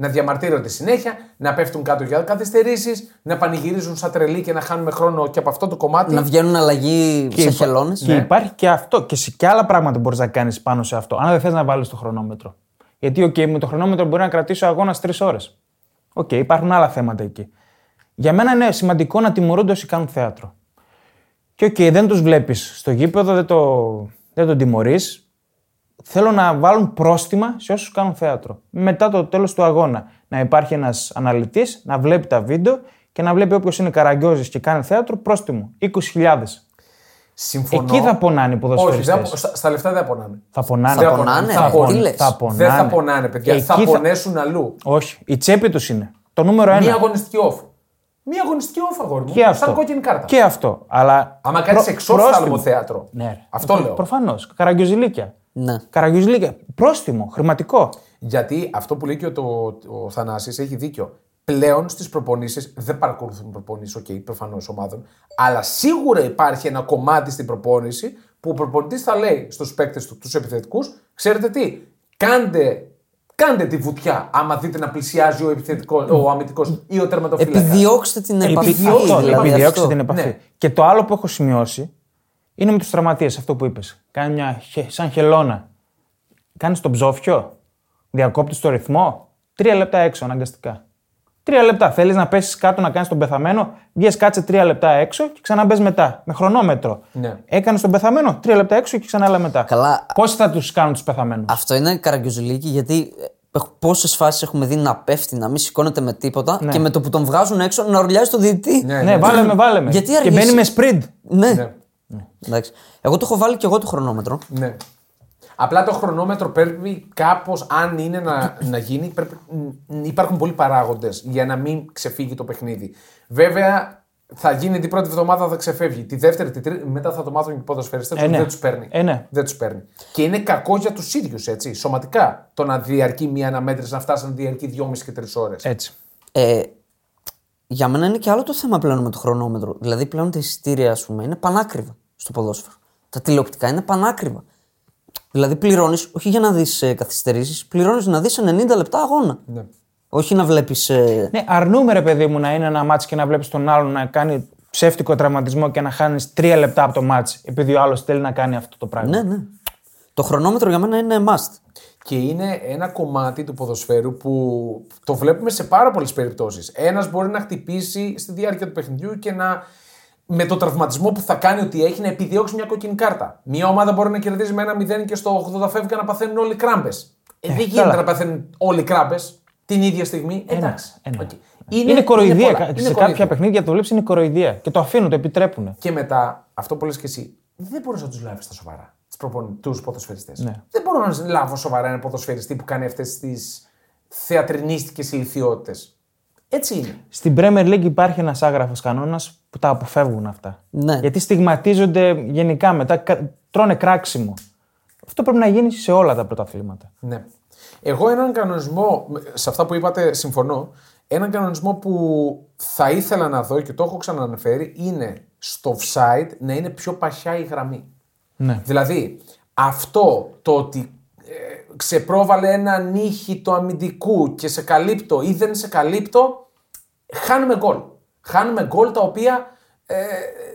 Να διαμαρτύρονται συνέχεια, να πέφτουν κάτω για καθυστερήσεις, να πανηγυρίζουν σαν τρελοί και να χάνουμε χρόνο και από αυτό το κομμάτι. Να βγαίνουν αλλαγή σε υπά- χελώνες. Και υπάρχει και αυτό. Και, σε, και άλλα πράγματα μπορείς να κάνεις πάνω σε αυτό. Αν δεν θες να βάλεις το χρονόμετρο. Γιατί, OK, με το χρονόμετρο μπορεί να κρατήσει ο αγώνας τρεις ώρες. Οκ, υπάρχουν άλλα θέματα εκεί. Για μένα είναι σημαντικό να τιμωρούνται όσοι κάνουν θέατρο. Και οκ, δεν τους βλέπεις στο γήπεδο, δεν, το, δεν τον τιμωρείς. Θέλω να βάλουν πρόστιμα σε όσους κάνουν θέατρο. Μετά το τέλος του αγώνα να υπάρχει ένας αναλυτής, να βλέπει τα βίντεο και να βλέπει όποιος είναι καραγκιόζης και κάνει θέατρο πρόστιμο. 20.000. Συμφωνώ. Εκεί θα πονάνε οι Όχι, ποδοσφαιριστές. δεν απο- στα, στα λεφτά δεν θα πονάνε. Θα πονάνε. Δεν Θα πονάνε, θα ρε, πονάνε. τι λες. Θα πονάνε. Δεν θα πονάνε, παιδιά. Εκεί θα θα- πονέσουν αλλού. Όχι, η τσέπη τους είναι. Το νούμερο ένα. Μία αγωνιστική off. Μία αγωνιστική off, αγόρι μου. Και αυτό. Σαν κόκκινη κάρτα. Και αυτό. Αλλά. Άμα κάνεις προ- εξόφθαλμο πρόστιμο. θέατρο. Ναι, ρε. Αυτό λέω. Προφανώς. Καραγκιουζιλίκια. Ναι. Καραγκιουζιλίκια. Πρόστιμο, χρηματικό. Γιατί αυτό που λέει και ο, το, ο Θανάσης έχει δίκιο. Πλέον στις προπονήσεις δεν παρακολουθούν προπονήσεις, οκ, προφανώς ομάδων. Αλλά σίγουρα υπάρχει ένα κομμάτι στην προπόνηση που ο προπονητής θα λέει στους παίκτες του, τους επιθετικούς, ξέρετε τι, κάντε Κάντε τη βουτιά άμα δείτε να πλησιάζει ο, επιθετικός, ο αμυντικός ή ο τερματοφύλακας. Επιδιώξτε την επαφή. Επιδιώξτε, δηλαδή Επιδιώξτε αυτό. την επαφή. Ναι. Και το άλλο που έχω σημειώσει είναι με τους τραυματίες, αυτό που είπες. Κάνει μια χε- σαν χελώνα. Κάνεις τον ψόφιο. Διακόπτεις το ρυθμό. Τρία λεπτά έξω αναγκαστικά. Τρία λεπτά. Θέλεις να πέσεις κάτω να κάνεις τον πεθαμένο, βγει κάτσε τρία λεπτά έξω και ξαναμπες μετά. Με χρονόμετρο. Ναι. Έκανες τον πεθαμένο, τρία λεπτά έξω και ξανά άλλα μετά. Καλά. Πώς θα τους κάνουν τους πεθαμένους; Αυτό είναι καραγκιουζουλίκι γιατί πόσες φάσεις έχουμε δει να πέφτει, να μην σηκώνεται με τίποτα και με το που τον βγάζουν έξω να ορλιάζει το διαιτητή. Ναι, Ναι, βάλε με, βάλε με. Γιατί και αργήσει. μπαίνει με sprint. Ναι. Ναι. Εντάξει. Εγώ το έχω βάλει και εγώ το χρονόμετρο. Ναι. Απλά το χρονόμετρο πρέπει κάπως, αν είναι να, να γίνει, πρέπει, μ, υπάρχουν πολλοί παράγοντες για να μην ξεφύγει το παιχνίδι. Βέβαια, θα γίνει την πρώτη εβδομάδα, θα ξεφεύγει. Τη δεύτερη, τη τρίτη, μετά θα το μάθουν και οι ποδοσφαιριστές Ε, ναι. δεν τους παίρνει. Ε, ναι. Δεν τους παίρνει. Και είναι κακό για τους ίδιους, έτσι. Σωματικά το να διαρκεί μία αναμέτρηση, να φτάσει να διαρκεί 2,5 και 3 ώρες. Έτσι. Ε, για μένα είναι και άλλο το θέμα πλέον με το χρονόμετρο. Δηλαδή πλέον τα εισιτήρια, ας πούμε, είναι πανάκριβα στο ποδόσφαιρο. Τα τηλεοπτικά είναι πανάκριβα. Δηλαδή πληρώνεις, όχι για να δεις ε, καθυστερήσεις, πληρώνεις να δεις 90 λεπτά αγώνα. Ναι. Όχι να βλέπεις. Ε... Ναι, αρνούμε ρε παιδί μου να είναι ένα μάτς και να βλέπεις τον άλλον να κάνει ψεύτικο τραυματισμό και να χάνεις τρία λεπτά από το μάτς επειδή ο άλλος θέλει να κάνει αυτό το πράγμα. Ναι, ναι. Το χρονόμετρο για μένα είναι must. Και είναι ένα κομμάτι του ποδοσφαίρου που το βλέπουμε σε πάρα πολλές περιπτώσεις. Ένας μπορεί να χτυπήσει στη διάρκεια του παιχνιδιού και να. Με το τραυματισμό που θα κάνει ότι έχει να επιδιώξει μια κόκκινη κάρτα. Μια ομάδα μπορεί να κερδίζει με ένα 0 και στο 80 φεύγει και να παθαίνουν όλοι κράμπες. Ε, δεν γίνεται καλά. να παθαίνουν όλοι κράμπες την ίδια στιγμή. Εντάξει. ε, ναι. Οκ. Είναι, κοροϊδία. πολλά. Κα- Είναι σε κοροϊδία. κάποια παιχνίδια το βλέπεις είναι κοροϊδία. Και το αφήνουν, το επιτρέπουν. Και μετά, αυτό που λες και εσύ, δεν μπορείς να τους λάβεις στα σοβαρά. Τους ποδοσφαιριστές. Ναι. Δεν μπορώ να λάβω σοβαρά ένα ποδοσφαιριστή που κάνει αυτές τις θεατρινίστικες γελοιότητες. Έτσι είναι. Στην Premier League υπάρχει ένας άγραφος κανόνας που τα αποφεύγουν αυτά. Ναι. Γιατί στιγματίζονται γενικά μετά, κα- τρώνε κράξιμο. Αυτό πρέπει να γίνει σε όλα τα πρωταθλήματα. Ναι. Εγώ έναν κανονισμό, σε αυτά που είπατε συμφωνώ, έναν κανονισμό που θα ήθελα να δω και το έχω ξανααναφέρει είναι στο offside να είναι πιο παχιά η γραμμή. Ναι. Δηλαδή, αυτό το ότι ε, ξεπρόβαλε ένα νύχι του αμυντικού και σε καλύπτω ή δεν σε καλύπτω, χάνουμε γκολ. Χάνουμε γκολ τα οποία ε,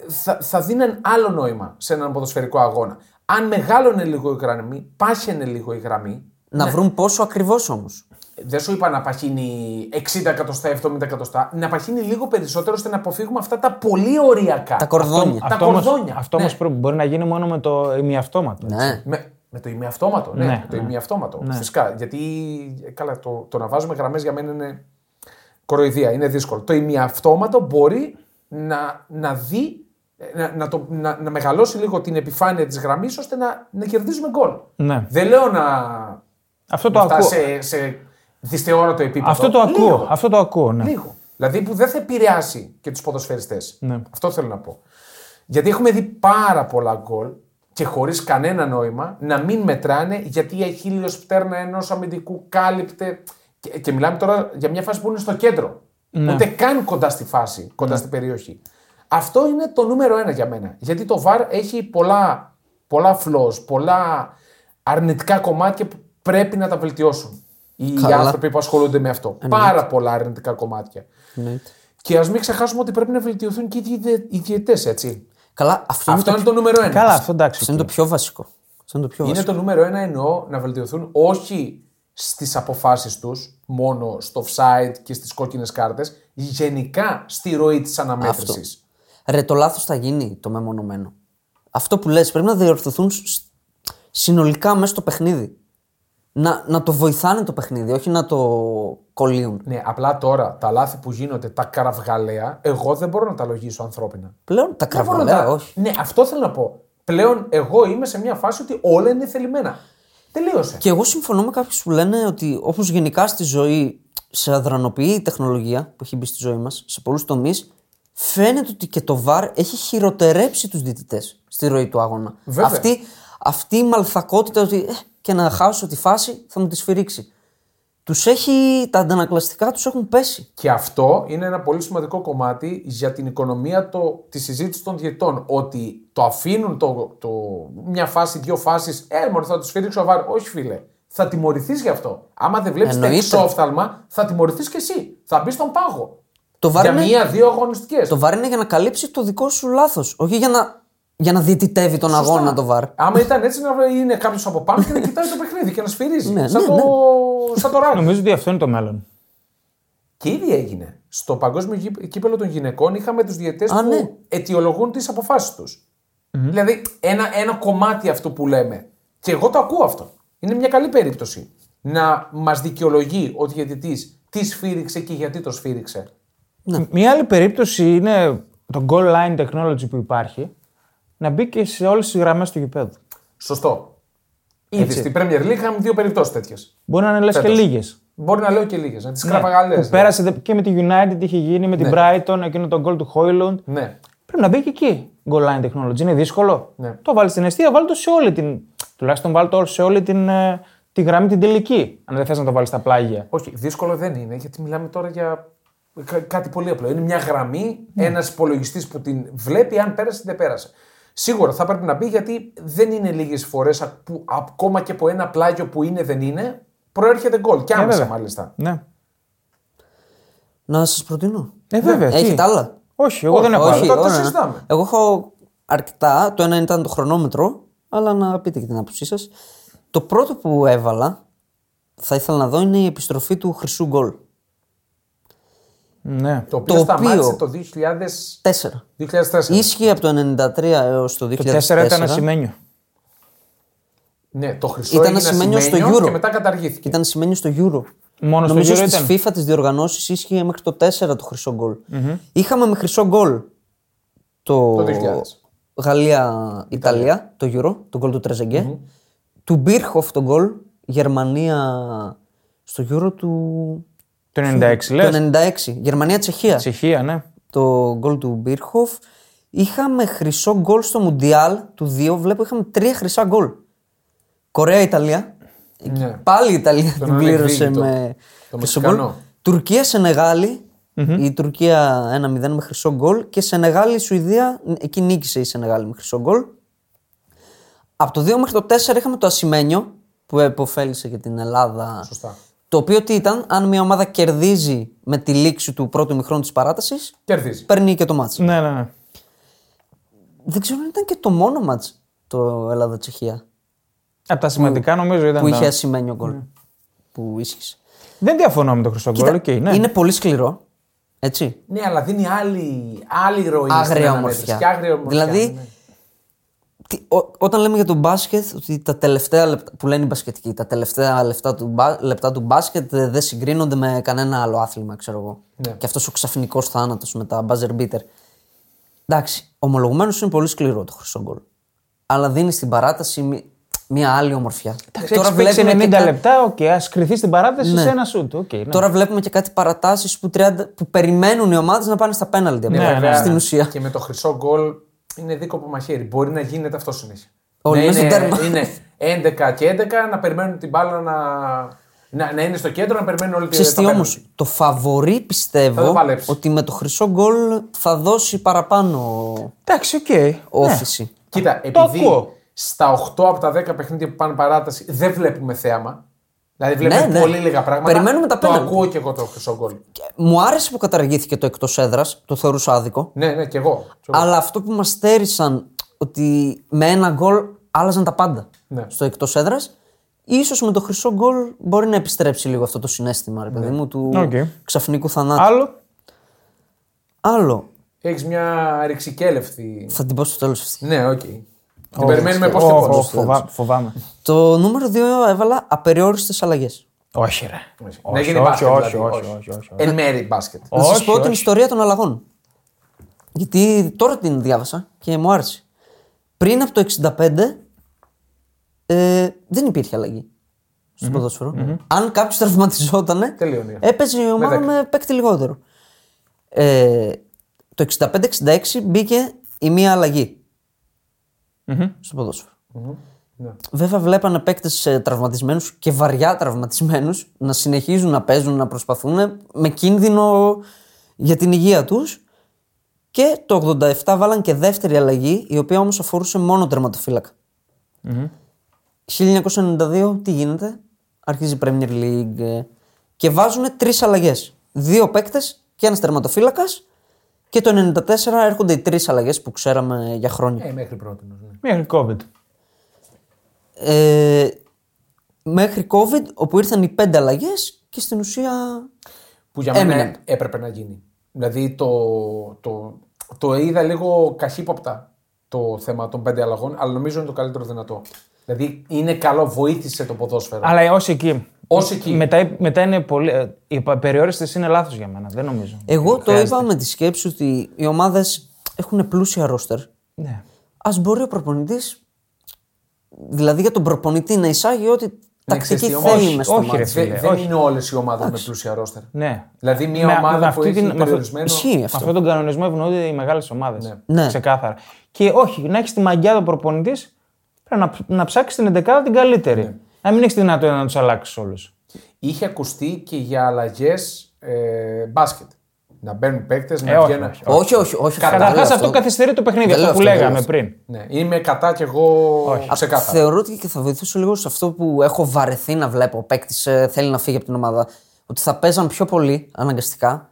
θα, θα δίνουν άλλο νόημα σε έναν ποδοσφαιρικό αγώνα. Αν μεγάλωνε λίγο η γραμμή, πάχαινε λίγο η γραμμή, Να βρουν πόσο ακριβώς όμως. δεν σου είπα να παχύνει 60 εκατοστά, 70 εκατοστά, να παχύνει λίγο περισσότερο ώστε να αποφύγουμε αυτά τα πολύ οριακά. Τα κορδόνια. Τα αυτό όμως- κορδόνια. αυτό ναι. όμως πρέπει- μπορεί να γίνει μόνο με το ημιαυτόματο. έτσι. Ναι. Με, με το ημιαυτόματο, ναι. Ναι, με το ναι. ημιαυτόματο. Ναι. Φυσικά. Γιατί ε, καλά, το, το να βάζουμε γραμμές για μένα είναι κοροϊδία, είναι δύσκολο. Το ημιαυτόματο μπορεί να, να δει, ε, να, να, το, να, να μεγαλώσει λίγο την επιφάνεια της γραμμής ώστε να, να κερδίζουμε γκολ. Ναι. Δεν λέω να, Αυτό το να ακούω. φτάσει σε, σε δυσθεώρητο επίπεδο. Αυτό το ακούω. Λίγο. Αυτό το ακούω, ναι. Λίγο. Δηλαδή που δεν θα επηρεάσει και τους ποδοσφαιριστές. Ναι. Αυτό θέλω να πω. Γιατί έχουμε δει πάρα πολλά γκολ και χωρίς κανένα νόημα να μην μετράνε γιατί η αχίλιο πτέρνα ενός αμυντικού κάλυπτε. Και, και μιλάμε τώρα για μια φάση που είναι στο κέντρο. Ναι. Ούτε καν κοντά στη φάση, κοντά στην περιοχή. Αυτό είναι το νούμερο ένα για μένα. Γιατί το VAR έχει πολλά, πολλά flaws, πολλά αρνητικά κομμάτια που πρέπει να τα βελτιώσουν οι Καλά. άνθρωποι που ασχολούνται με αυτό. Πάρα πολλά αρνητικά κομμάτια. Εννοείται. Και ας μην ξεχάσουμε ότι πρέπει να βελτιωθούν και οι διαιτέ- οι διαιτέ, έτσι. Καλά, αυτό, Αυτό είναι, είναι το, το νούμερο ένα. Καλά, αυτό εντάξει. αυτό είναι το πιο βασικό. Αυτό είναι το πιο Είναι βασικό. το νούμερο ένα εννοώ να βελτιωθούν όχι στις αποφάσεις τους, μόνο στο offside και στις κόκκινες κάρτες, γενικά στη ροή της αναμέτρησης. Ρε, το λάθος θα γίνει το μεμονωμένο. Αυτό που λες πρέπει να διορθωθούν σ- συνολικά μέσα στο παιχνίδι. Να, να το βοηθάνε το παιχνίδι, όχι να το κολλείουν. Ναι, απλά τώρα τα λάθη που γίνονται, τα καραυγαλαία, εγώ δεν μπορώ να τα λογίσω ανθρώπινα. Πλέον τα Δεν μπορώ να κραβαλαία, τα- όχι. Ναι, αυτό θέλω να πω. Πλέον εγώ είμαι σε μια φάση ότι όλα είναι θελημένα. Τελείωσε. Και εγώ συμφωνώ με κάποιους που λένε ότι όπως γενικά στη ζωή σε αδρανοποιεί η τεχνολογία που έχει μπει στη ζωή μας σε πολλούς τομείς, φαίνεται ότι και το VAR έχει χειροτερέψει τους διαιτητές στη ροή του αγώνα. Βέβαια. Αυτή, αυτή η μαλθακότητα ότι ε, και να χάσω τη φάση θα μου τη σφυρίξει. Τους έχει, τα αντανακλαστικά τους έχουν πέσει. Και αυτό είναι ένα πολύ σημαντικό κομμάτι για την οικονομία το, τη συζήτηση των διαιτών. Ότι το αφήνουν το, το, μια φάση, δύο φάσεις, ε, μωρέ, θα τους σφυρίξω βάρ. Όχι, φίλε. θα τιμωρηθείς γι' αυτό. Άμα δεν βλέπεις τα Εννοείται. εξόφθαλμα, θα τιμωρηθείς κι εσύ. Θα μπεις στον πάγο. Το βάρ Για είναι- μία-δύο αγωνιστικές. Το βάρ είναι για να καλύψεις το δικό σου λάθος. Όχι για να, για να διαιτητεύει τον αγώνα το βάρ. Άμα ήταν έτσι, να είναι κάποιος από πάνω και να κοιτάει το παιχνίδι και να σφυρίζει. Ναι, σαν, ναι, το... ναι. σαν το ράγκα. Νομίζω ότι αυτό είναι το μέλλον. Και ήδη έγινε. Στο παγκόσμιο γή- κύπελο των γυναικών είχαμε τους διαιτέ Α, που ναι. αιτιολογούν τις αποφάσεις τους. Δηλαδή, ένα, ένα κομμάτι αυτό που λέμε. Και εγώ το ακούω αυτό. Είναι μια καλή περίπτωση να μας δικαιολογεί ο διαιτητής τι σφύριξε και γιατί το σφύριξε. Μία άλλη περίπτωση είναι το goal line technology που υπάρχει να μπει και σε όλες τις γραμμές του γηπέδου. Σωστό. Ήδη Έτσι. στην Premier League είχαμε δύο περιπτώσεις τέτοιες. Μπορεί να είναι λες και Φέτος. λίγες. Μπορεί να λέω και λίγες, να Ναι, τι κραπαγαλέ. που πέρασε δε- και με τη United είχε γίνει, με την Brighton, εκείνο το goal του Hoyland. Ναι. Πρέπει να μπει και εκεί goal line technology. Είναι δύσκολο. Ναι. Το βάλει στην αιστεία, βάλει το σε όλη την. Τουλάχιστον βάλει το σε όλη την, ε, τη γραμμή την τελική. Αν δεν θες να το βάλεις στα πλάγια. Όχι, δύσκολο δεν είναι, γιατί μιλάμε τώρα για κα- κάτι πολύ απλό. Είναι μια γραμμή, Ναι. ένας υπολογιστής που την βλέπει αν πέρασε ή δεν πέρασε. Σίγουρα θα πρέπει να μπει γιατί δεν είναι λίγες φορές που ακόμα και από ένα πλάγιο που είναι δεν είναι, προέρχεται γκολ. Και άμεσα Ε, βέβαια. μάλιστα. Ναι. Να σας προτείνω. Ε, βέβαια. τι; Έχετε άλλα; Όχι, εγώ Όχι, δεν έχω όχι. άλλο. Τώρα τα ωραία. συζητάμε. Εγώ έχω αρκετά. Το ένα ήταν το χρονόμετρο, αλλά να πείτε και την άποψή σας. Το πρώτο που έβαλα, θα ήθελα να δω, είναι η επιστροφή του χρυσού γκολ. Ναι. Το οποίο Το σταμάτησε οποίο- το 2000... 4. 2004. Ίσχυε από το 93 έως το 2004. Το 4 ήταν ασημένιο. Ναι, το χρυσό Ήταν έγινε ασημένιο στο ασημένιο Euro. και μετά καταργήθηκε. Και ήταν σημαίνει στο Euro. Μόνο στο Νομίζω Euro στις ήταν. FIFA τις διοργανώσεις ίσχυε μέχρι το 4 το χρυσό γκολ. Είχαμε με χρυσό γκολ το, Το 2000. Γαλλία-Ιταλία, το Euro, το γκολ του τρεζεγκε Του Μπίρχοφ το γκολ Γερμανία στο Euro του. Το 96 λες; Το 96. Γερμανία-Τσεχία. Τσεχία, ναι. Το γκολ του Μπίρχοφ. Είχαμε χρυσό γκολ στο Μουντιάλ του 2. Βλέπω είχαμε τρία χρυσά γκολ. Κορέα-Ιταλία. Ναι. Πάλι η Ιταλία Τον την πλήρωσε ανεκδίκητο. με Το χρυσό Μεξικανό. γκολ. Τουρκία-Σενεγάλη. Η Τουρκία 1-0 με χρυσό γκολ. Και Σενεγάλη-Σουηδία. Εκεί νίκησε η Σενεγάλη με χρυσό γκολ. Από το 2 μέχρι το 4 είχαμε το Ασημένιο που επωφέλησε και την Ελλάδα. Σωστά. Το οποίο τι ήταν, αν μια ομάδα κερδίζει με τη λήξη του πρώτου μηχρόνου της παράτασης, Κερδίζει. παίρνει και το μάτς. Ναι, ναι, ναι. Δεν ξέρω αν ήταν και το μόνο μάτς το Ελλάδα-Τσεχία Από τα σημαντικά νομίζω ήταν. που τα- είχε ασημένιο γκολ. Που ίσχυσε. Δεν διαφωνώ με το χρυσό γκολ, οκ, ναι. Είναι πολύ σκληρό. Έτσι. Ναι, αλλά δίνει άλλη, άλλη ροή στην Άγρια αναμέτρηση. ομορφιά. Και άγρια ομορφιά. δηλαδή, ναι. Τι- ό- όταν λέμε για το μπάσκετ, ότι τα τελευταία λεπτά, που λένε οι μπασκετικοί, τα τελευταία λεπτά του, μπα- λεπτά του μπάσκετ ε, δεν συγκρίνονται με κανένα άλλο άθλημα, ξέρω εγώ. Ναι. Και αυτός ο ξαφνικός θάνατος με τα buzzer beater. Εντάξει, ομολογουμένως είναι πολύ σκληρό το χρυσό γκολ. Αλλά δίνει στην παράταση μη- μια άλλη ομορφιά. Εντάξει, έχεις παίξει 90 βλέπουμε και κα- λεπτά, οκ, ας κρυθεί στην παράταση Ναι. σε ένα σουτ. οκ, ναι. Τώρα βλέπουμε και κάτι παρατάσεις που, 30 που περιμένουν οι ομάδες να πάνε στα πέναλτι. Ναι, απλά, βέβαια, στην ουσία. Και με το χρυσό γκολ είναι δίκοπο μαχαίρι. Μπορεί να γίνεται αυτό συνέχεια. Όλοι Ναι, μέσα στο είναι, τέρμα. είναι 11 και 11 να περιμένουν την μπάλα να, να, να είναι στο κέντρο, να περιμένουν όλοι Ξέρεις τα τι πέναλτι. όμως, το φαβορή Θα πιστεύω το παλέψεις. ότι με το χρυσό γκολ θα δώσει παραπάνω Εντάξει, οκ. ώθηση. Κοίτα, το επειδή ακούω. στα 8 από τα 10 παιχνίδια που πάνε παράταση δεν βλέπουμε θέαμα. Δηλαδή βλέπουμε Ναι, ναι. πολύ λίγα πράγματα. Περιμένουμε τα Το πέναλτι. ακούω και εγώ το χρυσό γκολ. Και Μου άρεσε που καταργήθηκε το εκτός έδρας, το θεωρούσα άδικο. Ναι, ναι, και εγώ. Και εγώ. Αλλά αυτό που μας στέρησαν ότι με ένα γκολ άλλαζαν τα πάντα Ναι. στο εκτός έδρας. Ίσως με το χρυσό γκολ μπορεί να επιστρέψει λίγο αυτό το συναίσθημα, ρε παιδί μου, του Οκ. ξαφνικού θανάτου. Άλλο; Άλλο. Έχεις μια ρηξικέλευτη. Θα την πω στο τέλος αυτή. Ναι, οκ. Την περιμένουμε πώς Ω, και ω, πώς. φοβά- Φοβάμαι. Το νούμερο 2 έβαλα απεριόριστες αλλαγές. Όχι, ρε. Να Όχι, γίνει όχι, μπάσκετ. όχι, δηλαδή, όχι, όχι, όχι, όχι. Εν μέρει μπάσκετ. Να σας Όχι, πω την όχι. ιστορία των αλλαγών. Γιατί τώρα την διάβασα και μου άρεσε. Πριν από το 65 ε, δεν υπήρχε αλλαγή στο ποδόσφαιρο. Αν κάποιος τραυματιζόταν, Τελείωνε. έπαιζε η ομάδα δέκα. με παίκτη λιγότερο. Ε, το 65-66 μπήκε η μία αλλαγή στο ποδόσφαιρο. Ναι. Βέβαια, βλέπανε παίκτες τραυματισμένους και βαριά τραυματισμένους να συνεχίζουν να παίζουν, να προσπαθούν με κίνδυνο για την υγεία τους. Και το 87 βάλαν και δεύτερη αλλαγή, η οποία όμως αφορούσε μόνο τερματοφύλακα. 1992 τι γίνεται, αρχίζει η Premier League ε, και βάζουν τρεις αλλαγές. Δύο παίκτες και ένας τερματοφύλακας. Και το 94 έρχονται οι τρεις αλλαγές που ξέραμε για χρόνια. Ε, μέχρι πρώτη. Ναι. Μέχρι COVID. Ε, μέχρι COVID, όπου ήρθαν οι πέντε αλλαγές και στην ουσία. Που για μένα Έμειναν. έπρεπε να γίνει. Δηλαδή το, το, το είδα λίγο καχύποπτα το θέμα των πέντε αλλαγών, αλλά νομίζω είναι το καλύτερο δυνατό. Δηλαδή είναι καλό, βοήθησε το ποδόσφαιρο. Αλλά ω εκεί. Ως εκεί. Μετά, μετά είναι πολύ. ε, Η περιόριστη είναι λάθος για μένα. Δεν νομίζω. Εγώ το Χρειάζεται. είπα με τη σκέψη ότι οι ομάδες έχουν πλούσια ρόστερ. Ναι. Α μπορεί ο προπονητής, δηλαδή για τον προπονητή να εισάγει ό,τι τακτική ξέρεις τι, θέλει όχι, μες στο όχι, μάτι. ρε Δεν, φίλε, δεν όχι. είναι όλες οι ομάδες με πλούσια ρόστερ. ναι. Δηλαδή μια Με- ομάδα με που αυτή έχει την- με αυτό- περιορισμένο. Ισχύει Με αυτό. αυτόν τον κανονισμό ευνοούνται οι μεγάλες ομάδες. Ναι. Ξεκάθαρα. Και όχι, να έχεις τη μαγιά του προπονητής, πρέπει να, να ψάξεις την 11 την καλύτερη. Ναι. Να μην έχεις τη δυνατότητα να τους αλλάξεις όλους. Είχε ακουστεί και για αλλαγές ε, μπάσκετ. Να μπαίνουν παίκτες, να Ε, όχι, βγαίνουν. όχι, Όχι, όχι, όχι. Καταρχάς, δεν λέω Καταρχάς αυτό καθυστερεί το παιχνίδι, Δεν αυτό λέω που αυτό, δεν λέγαμε λέω πριν. Ναι, είμαι κατά κι εγώ ξεκάθαρα. Θεωρώ ότι και θα βοηθήσω λίγο σε αυτό που έχω βαρεθεί να βλέπω. Ο παίκτης θέλει να φύγει από την ομάδα. Ότι θα παίζαν πιο πολύ αναγκαστικά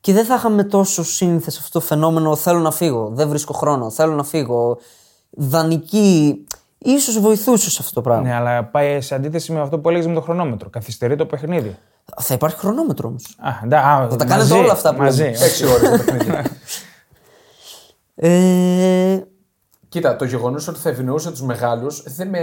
και δεν θα είχαμε τόσο σύνηθες αυτό το φαινόμενο. Θέλω να φύγω, δεν βρίσκω χρόνο, θέλω να φύγω. Δανεική. Ίσως βοηθούσες σε αυτό το πράγμα. Ναι, αλλά πάει σε αντίθεση με αυτό που έλεγες με το χρονόμετρο. Καθυστερεί το παιχνίδι. Θα υπάρχει χρονόμετρο όμως. Α, εντά, α, Θα τα κάνετε μαζί, όλα αυτά που μαζί. λέμε. Έξι ώρες το παιχνίδι. Ε, Κοίτα, το γεγονός ότι θα ευνοούσε τους μεγάλους δεν με.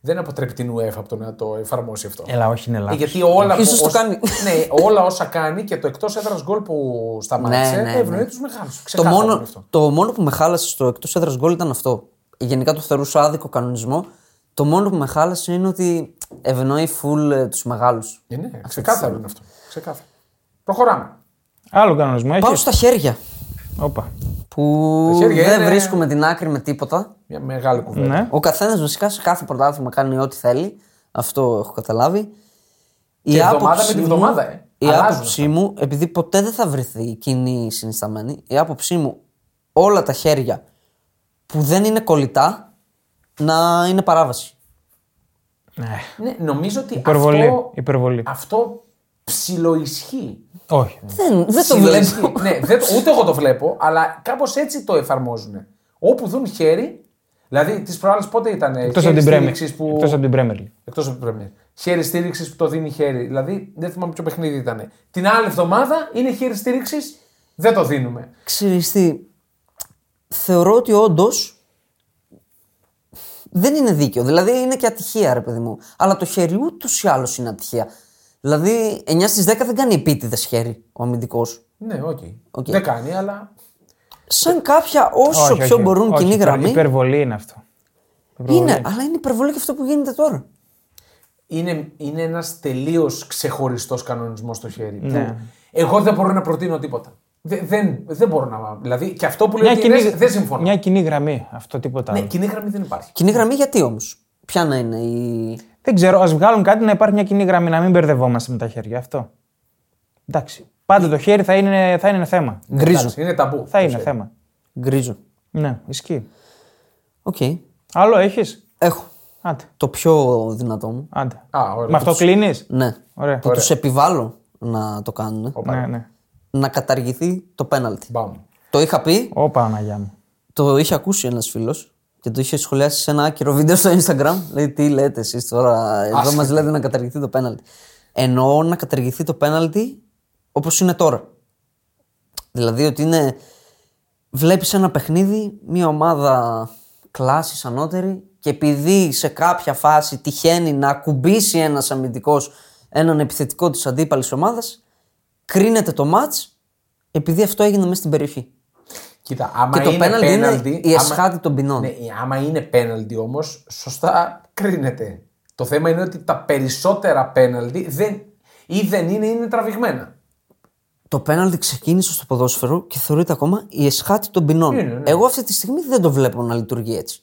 Δεν αποτρέπει την UEFA από το να το εφαρμόσει αυτό. Έλα, όχι, είναι Ε, λάθος. Γιατί όλα, που- Ίσως το όσα- κάνει. ναι, όλα όσα κάνει και το εκτός έδρας γκολ που σταμάτησε Ναι, ναι, ναι. ευνοεί τους μεγάλους. το, μόνο, το μόνο που με χάλασε στο εκτός έδρας γκολ ήταν αυτό. Γενικά το θεωρούσα άδικο κανονισμό. Το μόνο που με χάλασε είναι ότι ευνοεί full ε, τους μεγάλους. Ε, ναι, ξεκάθαρο είναι αυτό. Ξεκάθαρο. Προχωράμε. Άλλο κανονισμό Πάω έχεις; στα χέρια. Όπα. Που Τα χέρια δεν είναι- βρίσκουμε την άκρη με τίποτα. Μια μεγάλη κουβέντα. Ναι. Ο καθένας βασικά σε κάθε πρωτάθλημα κάνει ό,τι θέλει. Αυτό έχω καταλάβει. Η Και εβδομάδα άποψή με τη μου- βδομάδα, ε. Η Αλλάζουν άποψή μου, επειδή ποτέ δεν θα βρεθεί κοινή συνισταμένη, η άποψή μου όλα τα χέρια που δεν είναι κολλητά να είναι παράβαση. Ναι. Ναι, νομίζω ότι Υπερβολή. αυτό, Υπερβολή. αυτό ψιλοισχύει. Όχι. Δεν, δεν το Ψιλοισχύει. βλέπω. ναι, δεν, το- ούτε εγώ το βλέπω, αλλά κάπως έτσι το εφαρμόζουν. Όπου δουν χέρι, δηλαδή τις προάλλες πότε ήταν Εκτός από χέρι την Premier. στήριξης που. Εκτός από την Premier League. Εκτός από την Premier. Χέρι στήριξης που το δίνει χέρι. Δηλαδή δεν θυμάμαι ποιο παιχνίδι ήταν. Την άλλη εβδομάδα είναι χέρι στήριξης, δεν το δίνουμε. Ξέρεις τι, θεωρώ ότι όντως δεν είναι δίκαιο. Δηλαδή είναι και ατυχία, ρε παιδί μου. Αλλά το χέρι ούτως ή άλλως είναι ατυχία. Δηλαδή 9 στις 10 δεν κάνει επίτηδες χέρι ο αμυντικός. Ναι, οκ. Οκ. Δεν κάνει, αλλά. Σαν κάποια όσο Όχι, πιο όχι, μπορούν όχι, κοινή υπερ- γραμμή. Υπερβολή είναι αυτό. Υπερβολή. Είναι, αλλά είναι υπερβολή και αυτό που γίνεται τώρα. είναι, είναι ένας τελείως ξεχωριστός κανονισμός στο χέρι. Ναι. Που εγώ δεν μπορώ να προτείνω τίποτα. Δε- δεν, δεν μπορώ να. Δηλαδή και αυτό που λέει Μια ότι κοινή, είναι, δεν συμφωνώ. μια κοινή γραμμή. Αυτό τίποτα Ναι, άλλο. κοινή γραμμή δεν υπάρχει. Κοινή γραμμή γιατί όμως; Ποια να είναι η. Δεν ξέρω, ας βγάλουν κάτι να υπάρχει μια κοινή γραμμή, να μην μπερδευόμαστε με τα χέρια. Αυτό. Εντάξει. Πάντα το χέρι θα είναι, θα είναι θέμα. Γκρίζο. Εντάξει, είναι ταμπού. Θα είναι θέμα. Γκρίζο. Ναι, ισχύει. Οκ. Άλλο έχεις; Έχω. Άντε. Το πιο δυνατό μου. άντε. Α, ωραία. Με αυτό κλείνεις; Ναι. Ωραία. Που τους επιβάλλω να το κάνουν. Ναι, ναι. Να καταργηθεί το πέναλτι. Μπαμ. Το είχα πει, Ω Παναγιά μου. το είχε ακούσει ένας φίλος και το είχε σχολιάσει σε ένα άκυρο βίντεο στο Instagram. Λέει τι λέτε εσείς τώρα, εδώ Άσχετο. μας λέτε να καταργηθεί το πέναλτι. Εννοώ να καταργηθεί το πέναλτι όπως είναι τώρα. Δηλαδή ότι είναι. Βλέπεις ένα παιχνίδι, μια ομάδα κλάσης ανώτερη και επειδή σε κάποια φάση τυχαίνει να ακουμπήσει ένας αμυντικός έναν επιθετικό της αντίπαλης ομάδας, κρίνεται το ματ επειδή αυτό έγινε μέσα στην περιοχή. Κοίτα, άμα Και το είναι πέναλτι είναι πέναλτι, η άμα- εσχάτη των ποινών. Ναι, άμα είναι πέναλτι όμως, σωστά κρίνεται. Το θέμα είναι ότι τα περισσότερα πέναλτι δεν, ή δεν είναι ή είναι τραβηγμένα. Το πέναλτι ξεκίνησε στο ποδόσφαιρο και θεωρείται ακόμα η εσχάτη των ποινών. Είναι, ναι. Εγώ αυτή τη στιγμή δεν το βλέπω να λειτουργεί έτσι.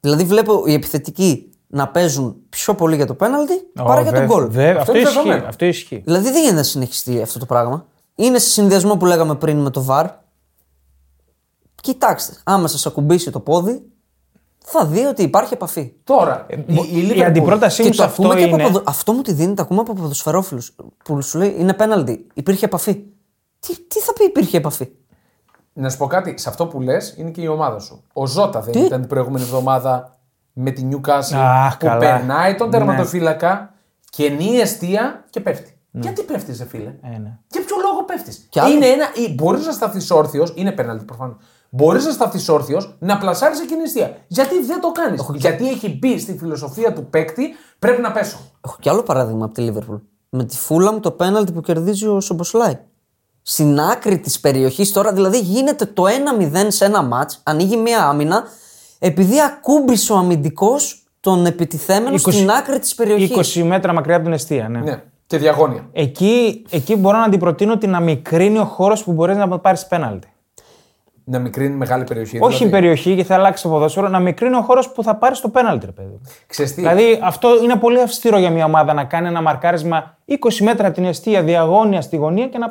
Δηλαδή βλέπω οι επιθετικοί να παίζουν πιο πολύ για το πέναλτι παρά Ω, για βε- τον γκολ. βε- Αυτό, είναι ισχύει. δεδομένο. Αυτό ισχύει. Δηλαδή δεν γίνεται να συνεχιστεί αυτό το πράγμα. Είναι σε συνδυασμό που λέγαμε πριν με το VAR. Κοιτάξτε, άμα σα ακουμπήσει το πόδι, θα δει ότι υπάρχει επαφή. Τώρα, η, η Η Liverpool- αντιπρότασή Και μου σε το αυτό ακούμε και από είναι. ποδο- αυτό μου τη δίνει, το ακούμε από ποδοσφαιρόφιλους που σου λέει είναι πέναλτι. Υπήρχε επαφή. Τι, τι θα πει υπήρχε επαφή. Να σου πω κάτι, σε αυτό που λες είναι και η ομάδα σου. Ο Ζώτα δεν ήταν την προηγούμενη εβδομάδα με τη Newcastle Αχ, που καλά. περνάει τον Ναι. τερματοφύλακα και νύει αιστεία και πέφτει. Γιατί πέφτεις, ρε φίλε; Ε, ναι. Για ποιο λόγο πέφτεις; Κι άλλο. Είναι ένα. Μπορείς να σταθείς όρθιος, είναι πέναλτι προφανώς. Μπορείς να σταθείς όρθιος να πλασάρεις εκείνη την αιστεία. Γιατί δεν το κάνεις; Γιατί έχει μπει στη φιλοσοφία του παίκτη, πρέπει να πέσω. Έχω κι άλλο παράδειγμα από τη Λίβερπουλ. Με τη Φούλαμ το πέναλτι που κερδίζει ο Σομποσλάι. Στην άκρη της περιοχής τώρα, δηλαδή γίνεται το 1-0 σε ένα ματ, ανοίγει μια άμυνα, επειδή ακούμπησε ο αμυντικός τον επιτιθέμενο 20 στην άκρη της περιοχής. 20 μέτρα μακριά από την αιστεία. Ναι. Ναι. Και διαγώνια. Εκεί, εκεί μπορώ να αντιπροτείνω ότι να μικρύνει ο χώρος που μπορείς να πάρεις πέναλτι. Να μικρύνει μεγάλη περιοχή. Όχι η δηλαδή. περιοχή και θα αλλάξει το ποδόσφαιρο, να μικρύνει ο χώρος που θα πάρει το πέναλτι, ρε παιδί. Ξέρεις τι, Δηλαδή αυτό είναι πολύ αυστηρό για μια ομάδα να κάνει ένα μαρκάρισμα 20 μέτρα από την αιστεία διαγώνια στη γωνία και να.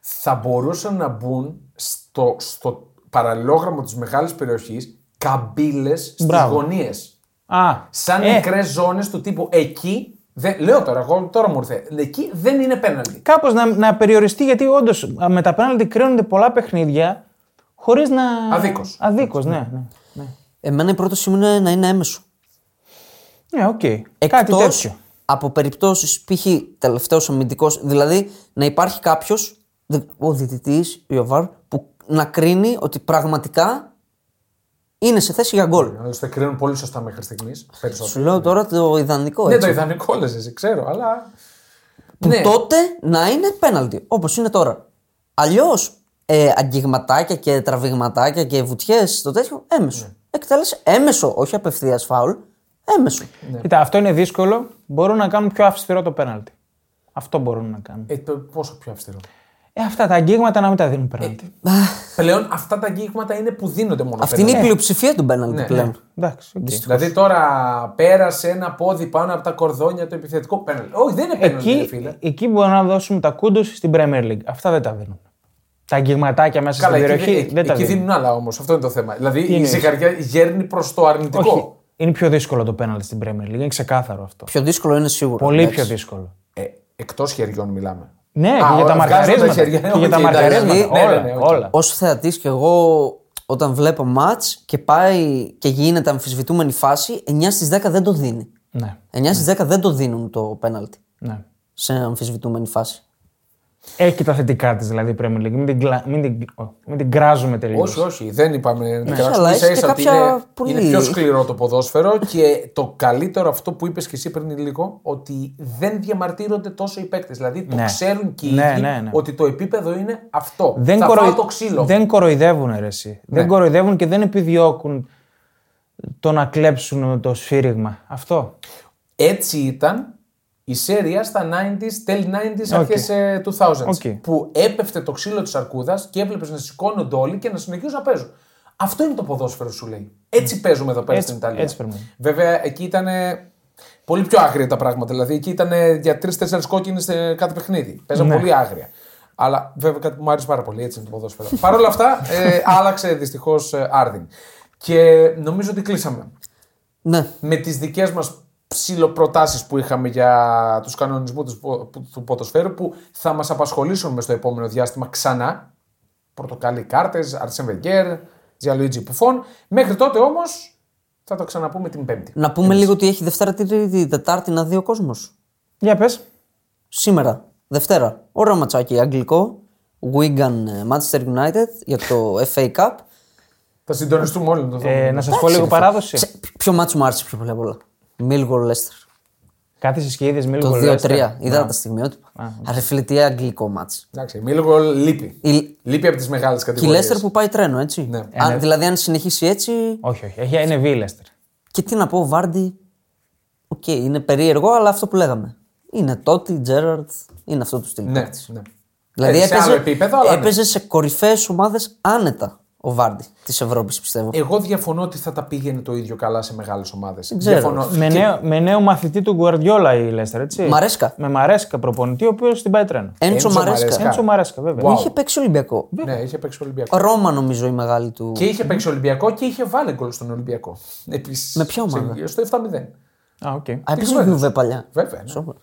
θα μπορούσαν να μπουν στο, στο παραλληλόγραμμο της μεγάλης περιοχής καμπύλες στις Μπράβο. γωνίες. Α, Σαν ε, μικρέ ζώνες του τύπου εκεί. Δεν, λέω τώρα, εγώ τώρα μου ήρθε. Εκεί δεν είναι πέναλτι. Κάπως να, να περιοριστεί γιατί όντως με τα πέναλτι κρίνονται πολλά παιχνίδια χωρίς να. Αδίκως. Αδίκως, ναι. ναι, ναι. Εμένα η πρότασή μου είναι να είναι έμμεσο. Ναι, οκ. Κάτι Εκτός τέτοιο. από περιπτώσεις π.χ. τελευταίος αμυντικός, δηλαδή να υπάρχει κάποιος, ο διαιτητής, ή ο VAR, που να κρίνει ότι πραγματικά είναι σε θέση για γκολ. Άλλωστε κρίνουν πολύ σωστά μέχρι στιγμής. Σου λέω τώρα το ιδανικό. Ναι, Έτσι. το ιδανικό λες, εσύ ξέρω, αλλά. που ναι. τότε να είναι πέναλτι, όπως είναι τώρα. Αλλιώς ε, αγγιγματάκια και τραβηγματάκια και βουτιές στο τέτοιο, έμεσο. Ναι. Εκτέλεσε έμεσο, όχι απευθείας φάουλ, έμεσο. Ναι. Κοίτα, αυτό είναι δύσκολο. Μπορούν να κάνουν πιο αυστηρό το πέναλτι. Αυτό μπορούν να κάνουν. Ε, το- πόσο πιο αυστηρό; Ε, αυτά τα αγγίγματα να μην τα δίνουν πέναλτι. Πλέον αυτά τα αγγίγματα είναι που δίνονται μόνο Αυτή είναι η πέναλτι. πλειοψηφία του πέναλτι Ναι, πλέον. Εντάξει. οκ. Δηλαδή τώρα πέρασε ένα πόδι πάνω από τα κορδόνια το επιθετικό πέναλτι. Όχι, δεν είναι πέναλτι, ρε φίλε. Εκεί, εκεί μπορούμε να δώσουμε τα κούντου στην Premier League. Αυτά δεν τα δίνουν. Τα αγγιγματάκια μέσα Καλά, στην εκεί, περιοχή εκεί, δεν τα εκεί δίνουν. δίνουν άλλα όμως. Αυτό είναι το θέμα. Δηλαδή η είναι ζυγαριά γέρνει προς το αρνητικό. Όχι, είναι πιο δύσκολο το πέναλτι στην Premier League. Είναι ξεκάθαρο αυτό. Πιο δύσκολο είναι σίγουρο. Πολύ εντάξει. πιο δύσκολο. Ε, Εκτός χεριών μιλάμε. Ναι, Α, και για τα βγάζουν μαρκαρίσματα. χέρια. Και για τα Οκ, εντάξει, μαρκαρίσματα. ναι, ναι, Όλα. ναι, οκ. όλα. Ω θεατής και εγώ, όταν βλέπω ματ και πάει και γίνεται αμφισβητούμενη φάση, 9 στις 10 δεν το δίνει. Ναι, 9 στις 10 δεν το δίνουν το πέναλτι ναι. σε αμφισβητούμενη φάση. Έχει και τα θετικά της δηλαδή η Premier League. Μην την, κλα- μην την, ω, μην την κράζουμε τελείως. Όχι, όχι, δεν είπαμε να την αλλά κράξουμε. έχει Ίσα και ίσα ότι κάποια είναι, πολύ- είναι πιο σκληρό το ποδόσφαιρο και το καλύτερο αυτό που είπες και εσύ πριν λίγο, ότι δεν διαμαρτύρονται τόσο οι παίκτες. Δηλαδή το Ναι. ξέρουν και οι Ναι, ίδιοι ναι, ναι. ότι το επίπεδο είναι αυτό. Δεν, Θα κοροϊ- φάω το ξύλο. δεν κοροϊδεύουν ρε, εσύ. Ναι. Δεν κοροϊδεύουν και δεν επιδιώκουν το να κλέψουν το σφύριγμα. Αυτό. Έτσι ήταν η Serie A στα 90s, τέλη 90s, Οκ. αρχές ε, 2000s. Οκ. Που έπεφτε το ξύλο της αρκούδας και έβλεπες να σηκώνονται όλοι και να συνεχίζουν να παίζουν. Αυτό είναι το ποδόσφαιρο σου λέει. Έτσι παίζουμε εδώ πέρα Έτσι- στην Ιταλία. έτσι πρέπει να είναι. Βέβαια εκεί ήταν πολύ πιο άγρια τα πράγματα. Δηλαδή εκεί ήταν για τρει-τέσσερι κόκκινες σε κάθε παιχνίδι. Παίζαν Ναι. πολύ άγρια. Αλλά βέβαια κάτι που μου άρεσε πάρα πολύ, έτσι είναι το ποδόσφαιρο. Παρ' όλα αυτά, ε, άλλαξε δυστυχώς Άρδιν. Και νομίζω ότι κλείσαμε Ναι. με τις δικές μας ψηλοπροτάσεις που είχαμε για τους κανονισμούς του, πο- που- του ποδοσφαίρου που θα μας απασχολήσουν μες στο επόμενο διάστημα ξανά. Πορτοκαλί κάρτες, Αρσεν Βεγγέρ, Τζιαλουίτζι Πουφών. Μέχρι τότε όμως θα το ξαναπούμε την Πέμπτη. Να πούμε λίγο ότι έχει Δευτέρα, Τρίτη, Τετάρτη να δει ο κόσμος. Για πες. Σήμερα, Δευτέρα, ωραίο ματσάκι αγγλικό. Wigan ε, Manchester United για το FA Cup. Θα συντονιστούμε όλοι να το δούμε. Ε, να σας πω λίγο παράδοση. Σε- Ποιο μάτσο μου άρεσε πιο πολύ απ' όλα. Millwall Leicester. Κάθεσαι και είδες Μίλγο Το 2-3. Είδα τα στιγμιότυπα. Α, Αρε φίλε, τι αγγλικό μάτσο. Εντάξει, μη λίγο λείπει. Η- Λείπει από τις μεγάλες Και η κατηγορίες. Leicester που πάει τρένο, έτσι. Ναι. Αν, δηλαδή, αν συνεχίσει έτσι. Όχι, όχι. Έχει είναι Βίλεστερ. Και τι να πω, ο Βάρντι. Οκ, είναι περίεργο, αλλά αυτό που λέγαμε. Είναι τότε, Τζέραρντ, είναι αυτό του στυλ. Ναι, παίκτης. ναι. Δηλαδή Ε, σε έπαιζε, άλλο επίπεδο, αλλά ναι. έπαιζε σε κορυφαίες ομάδες άνετα ο Βάρντι της Ευρώπης, πιστεύω. Εγώ διαφωνώ ότι θα τα πήγαινε το ίδιο καλά σε μεγάλες ομάδες. ξέρω. Με, νέο, με νέο μαθητή του Γκουαρδιόλα η Λέστερ, έτσι. Μαρέσκα. Με Μαρέσκα προπονητή, ο οποίος την πάει τρένο. Έντσο Έντσο Μαρέσκα. Μαρέσκα. Έντσο Μαρέσκα, βέβαια. Wow. Είχε παίξει Ολυμπιακό. Ναι, είχε παίξει Ολυμπιακό. Ρώμα, νομίζω, η μεγάλη του. Και είχε παίξει Ολυμπιακό και είχε βάλει γκολ στον Ολυμπιακό. Επίσης, Με ποια ομάδα; σε- Στο 7-0. Α, οκ. Α, έπαιζε βέβαια. Juve παλιά. Βέβαια. ναι. Σόπα.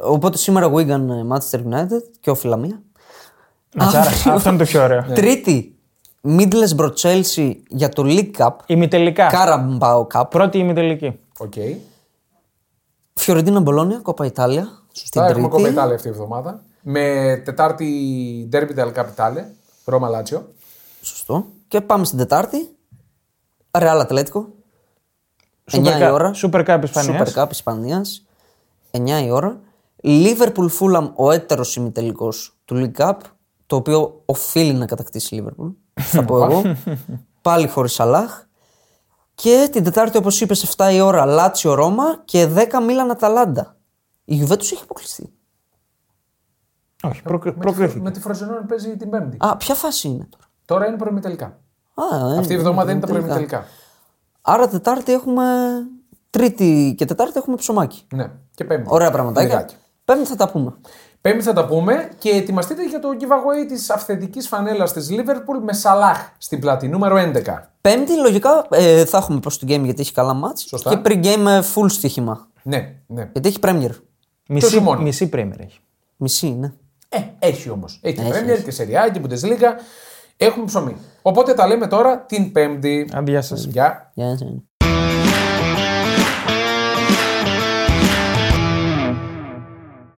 Οπότε σήμερα Wigan ε, Manchester United και όφιλα μία. Ματσάρα. Αυτό είναι το πιο ωραίο. Ναι. Τρίτη, Middlesbrough Chelsea για το League Cup. Ημιτελικά. Carabao Cup. Πρώτη ημιτελική. Οκ. Φιωρεντίνα Μπολόνια, Κόπα Ιτάλια. Σωστά, έχουμε κόμπα Ιτάλια αυτή η εβδομάδα. Με Τετάρτη Derby del Capitale, Ρώμα Λάτσιο. Σωστό. Και πάμε στην Τετάρτη. Real Ατλέτικο. 9 Super η Cup- ώρα. Super Cup Ισπανίας. Super Cup Ισπανίας. 9 η ώρα. Liverpool Fulham, ο έτερος ημιτελικός του League Cup. Το οποίο οφείλει να κατακτήσει η Liverpool. Θα πω εγώ. Πάλι χωρίς Σαλάχ. Και την Τετάρτη, όπως είπες, 7 η ώρα Λάτσιο Ρώμα και 10 Μίλαν Αταλάντα. Η Juventus έχει αποκλειστεί. Όχι, προκ- Με τη, προκρίθηκε. με τη Φροζενόνη παίζει την Πέμπτη. Α, ποια φάση είναι τώρα; Τώρα είναι προημιτελικά. Α, ε, Αυτή η εβδομάδα είναι τα τελικά. προημιτελικά. Άρα Τετάρτη έχουμε. Τρίτη και Τετάρτη έχουμε ψωμάκι. Ναι, και Πέμπτη. Ωραία πραγματάκια. Λιγάκι. Πέμπτη θα τα πούμε. Πέμπτη θα τα πούμε και ετοιμαστείτε για το giveaway της αυθεντικής φανέλας της Liverpool με Σαλάχ στην πλάτη, νούμερο 11. Πέμπτη, λογικά ε, θα έχουμε post game γιατί έχει καλά μάτς Σωστά. και pre-game ε, full στοίχημα. Ναι, ναι. Γιατί έχει Premier. Μισή, μόνο. μισή Πρέμερ έχει. Μισή, ναι. Ε, έχει όμως. Έχει, Έχει, Premier και Serie A και Bundesliga. Έχουμε ψωμί. Οπότε τα λέμε τώρα την Πέμπτη. Αντί, γεια σας. Γεια. Γεια σας.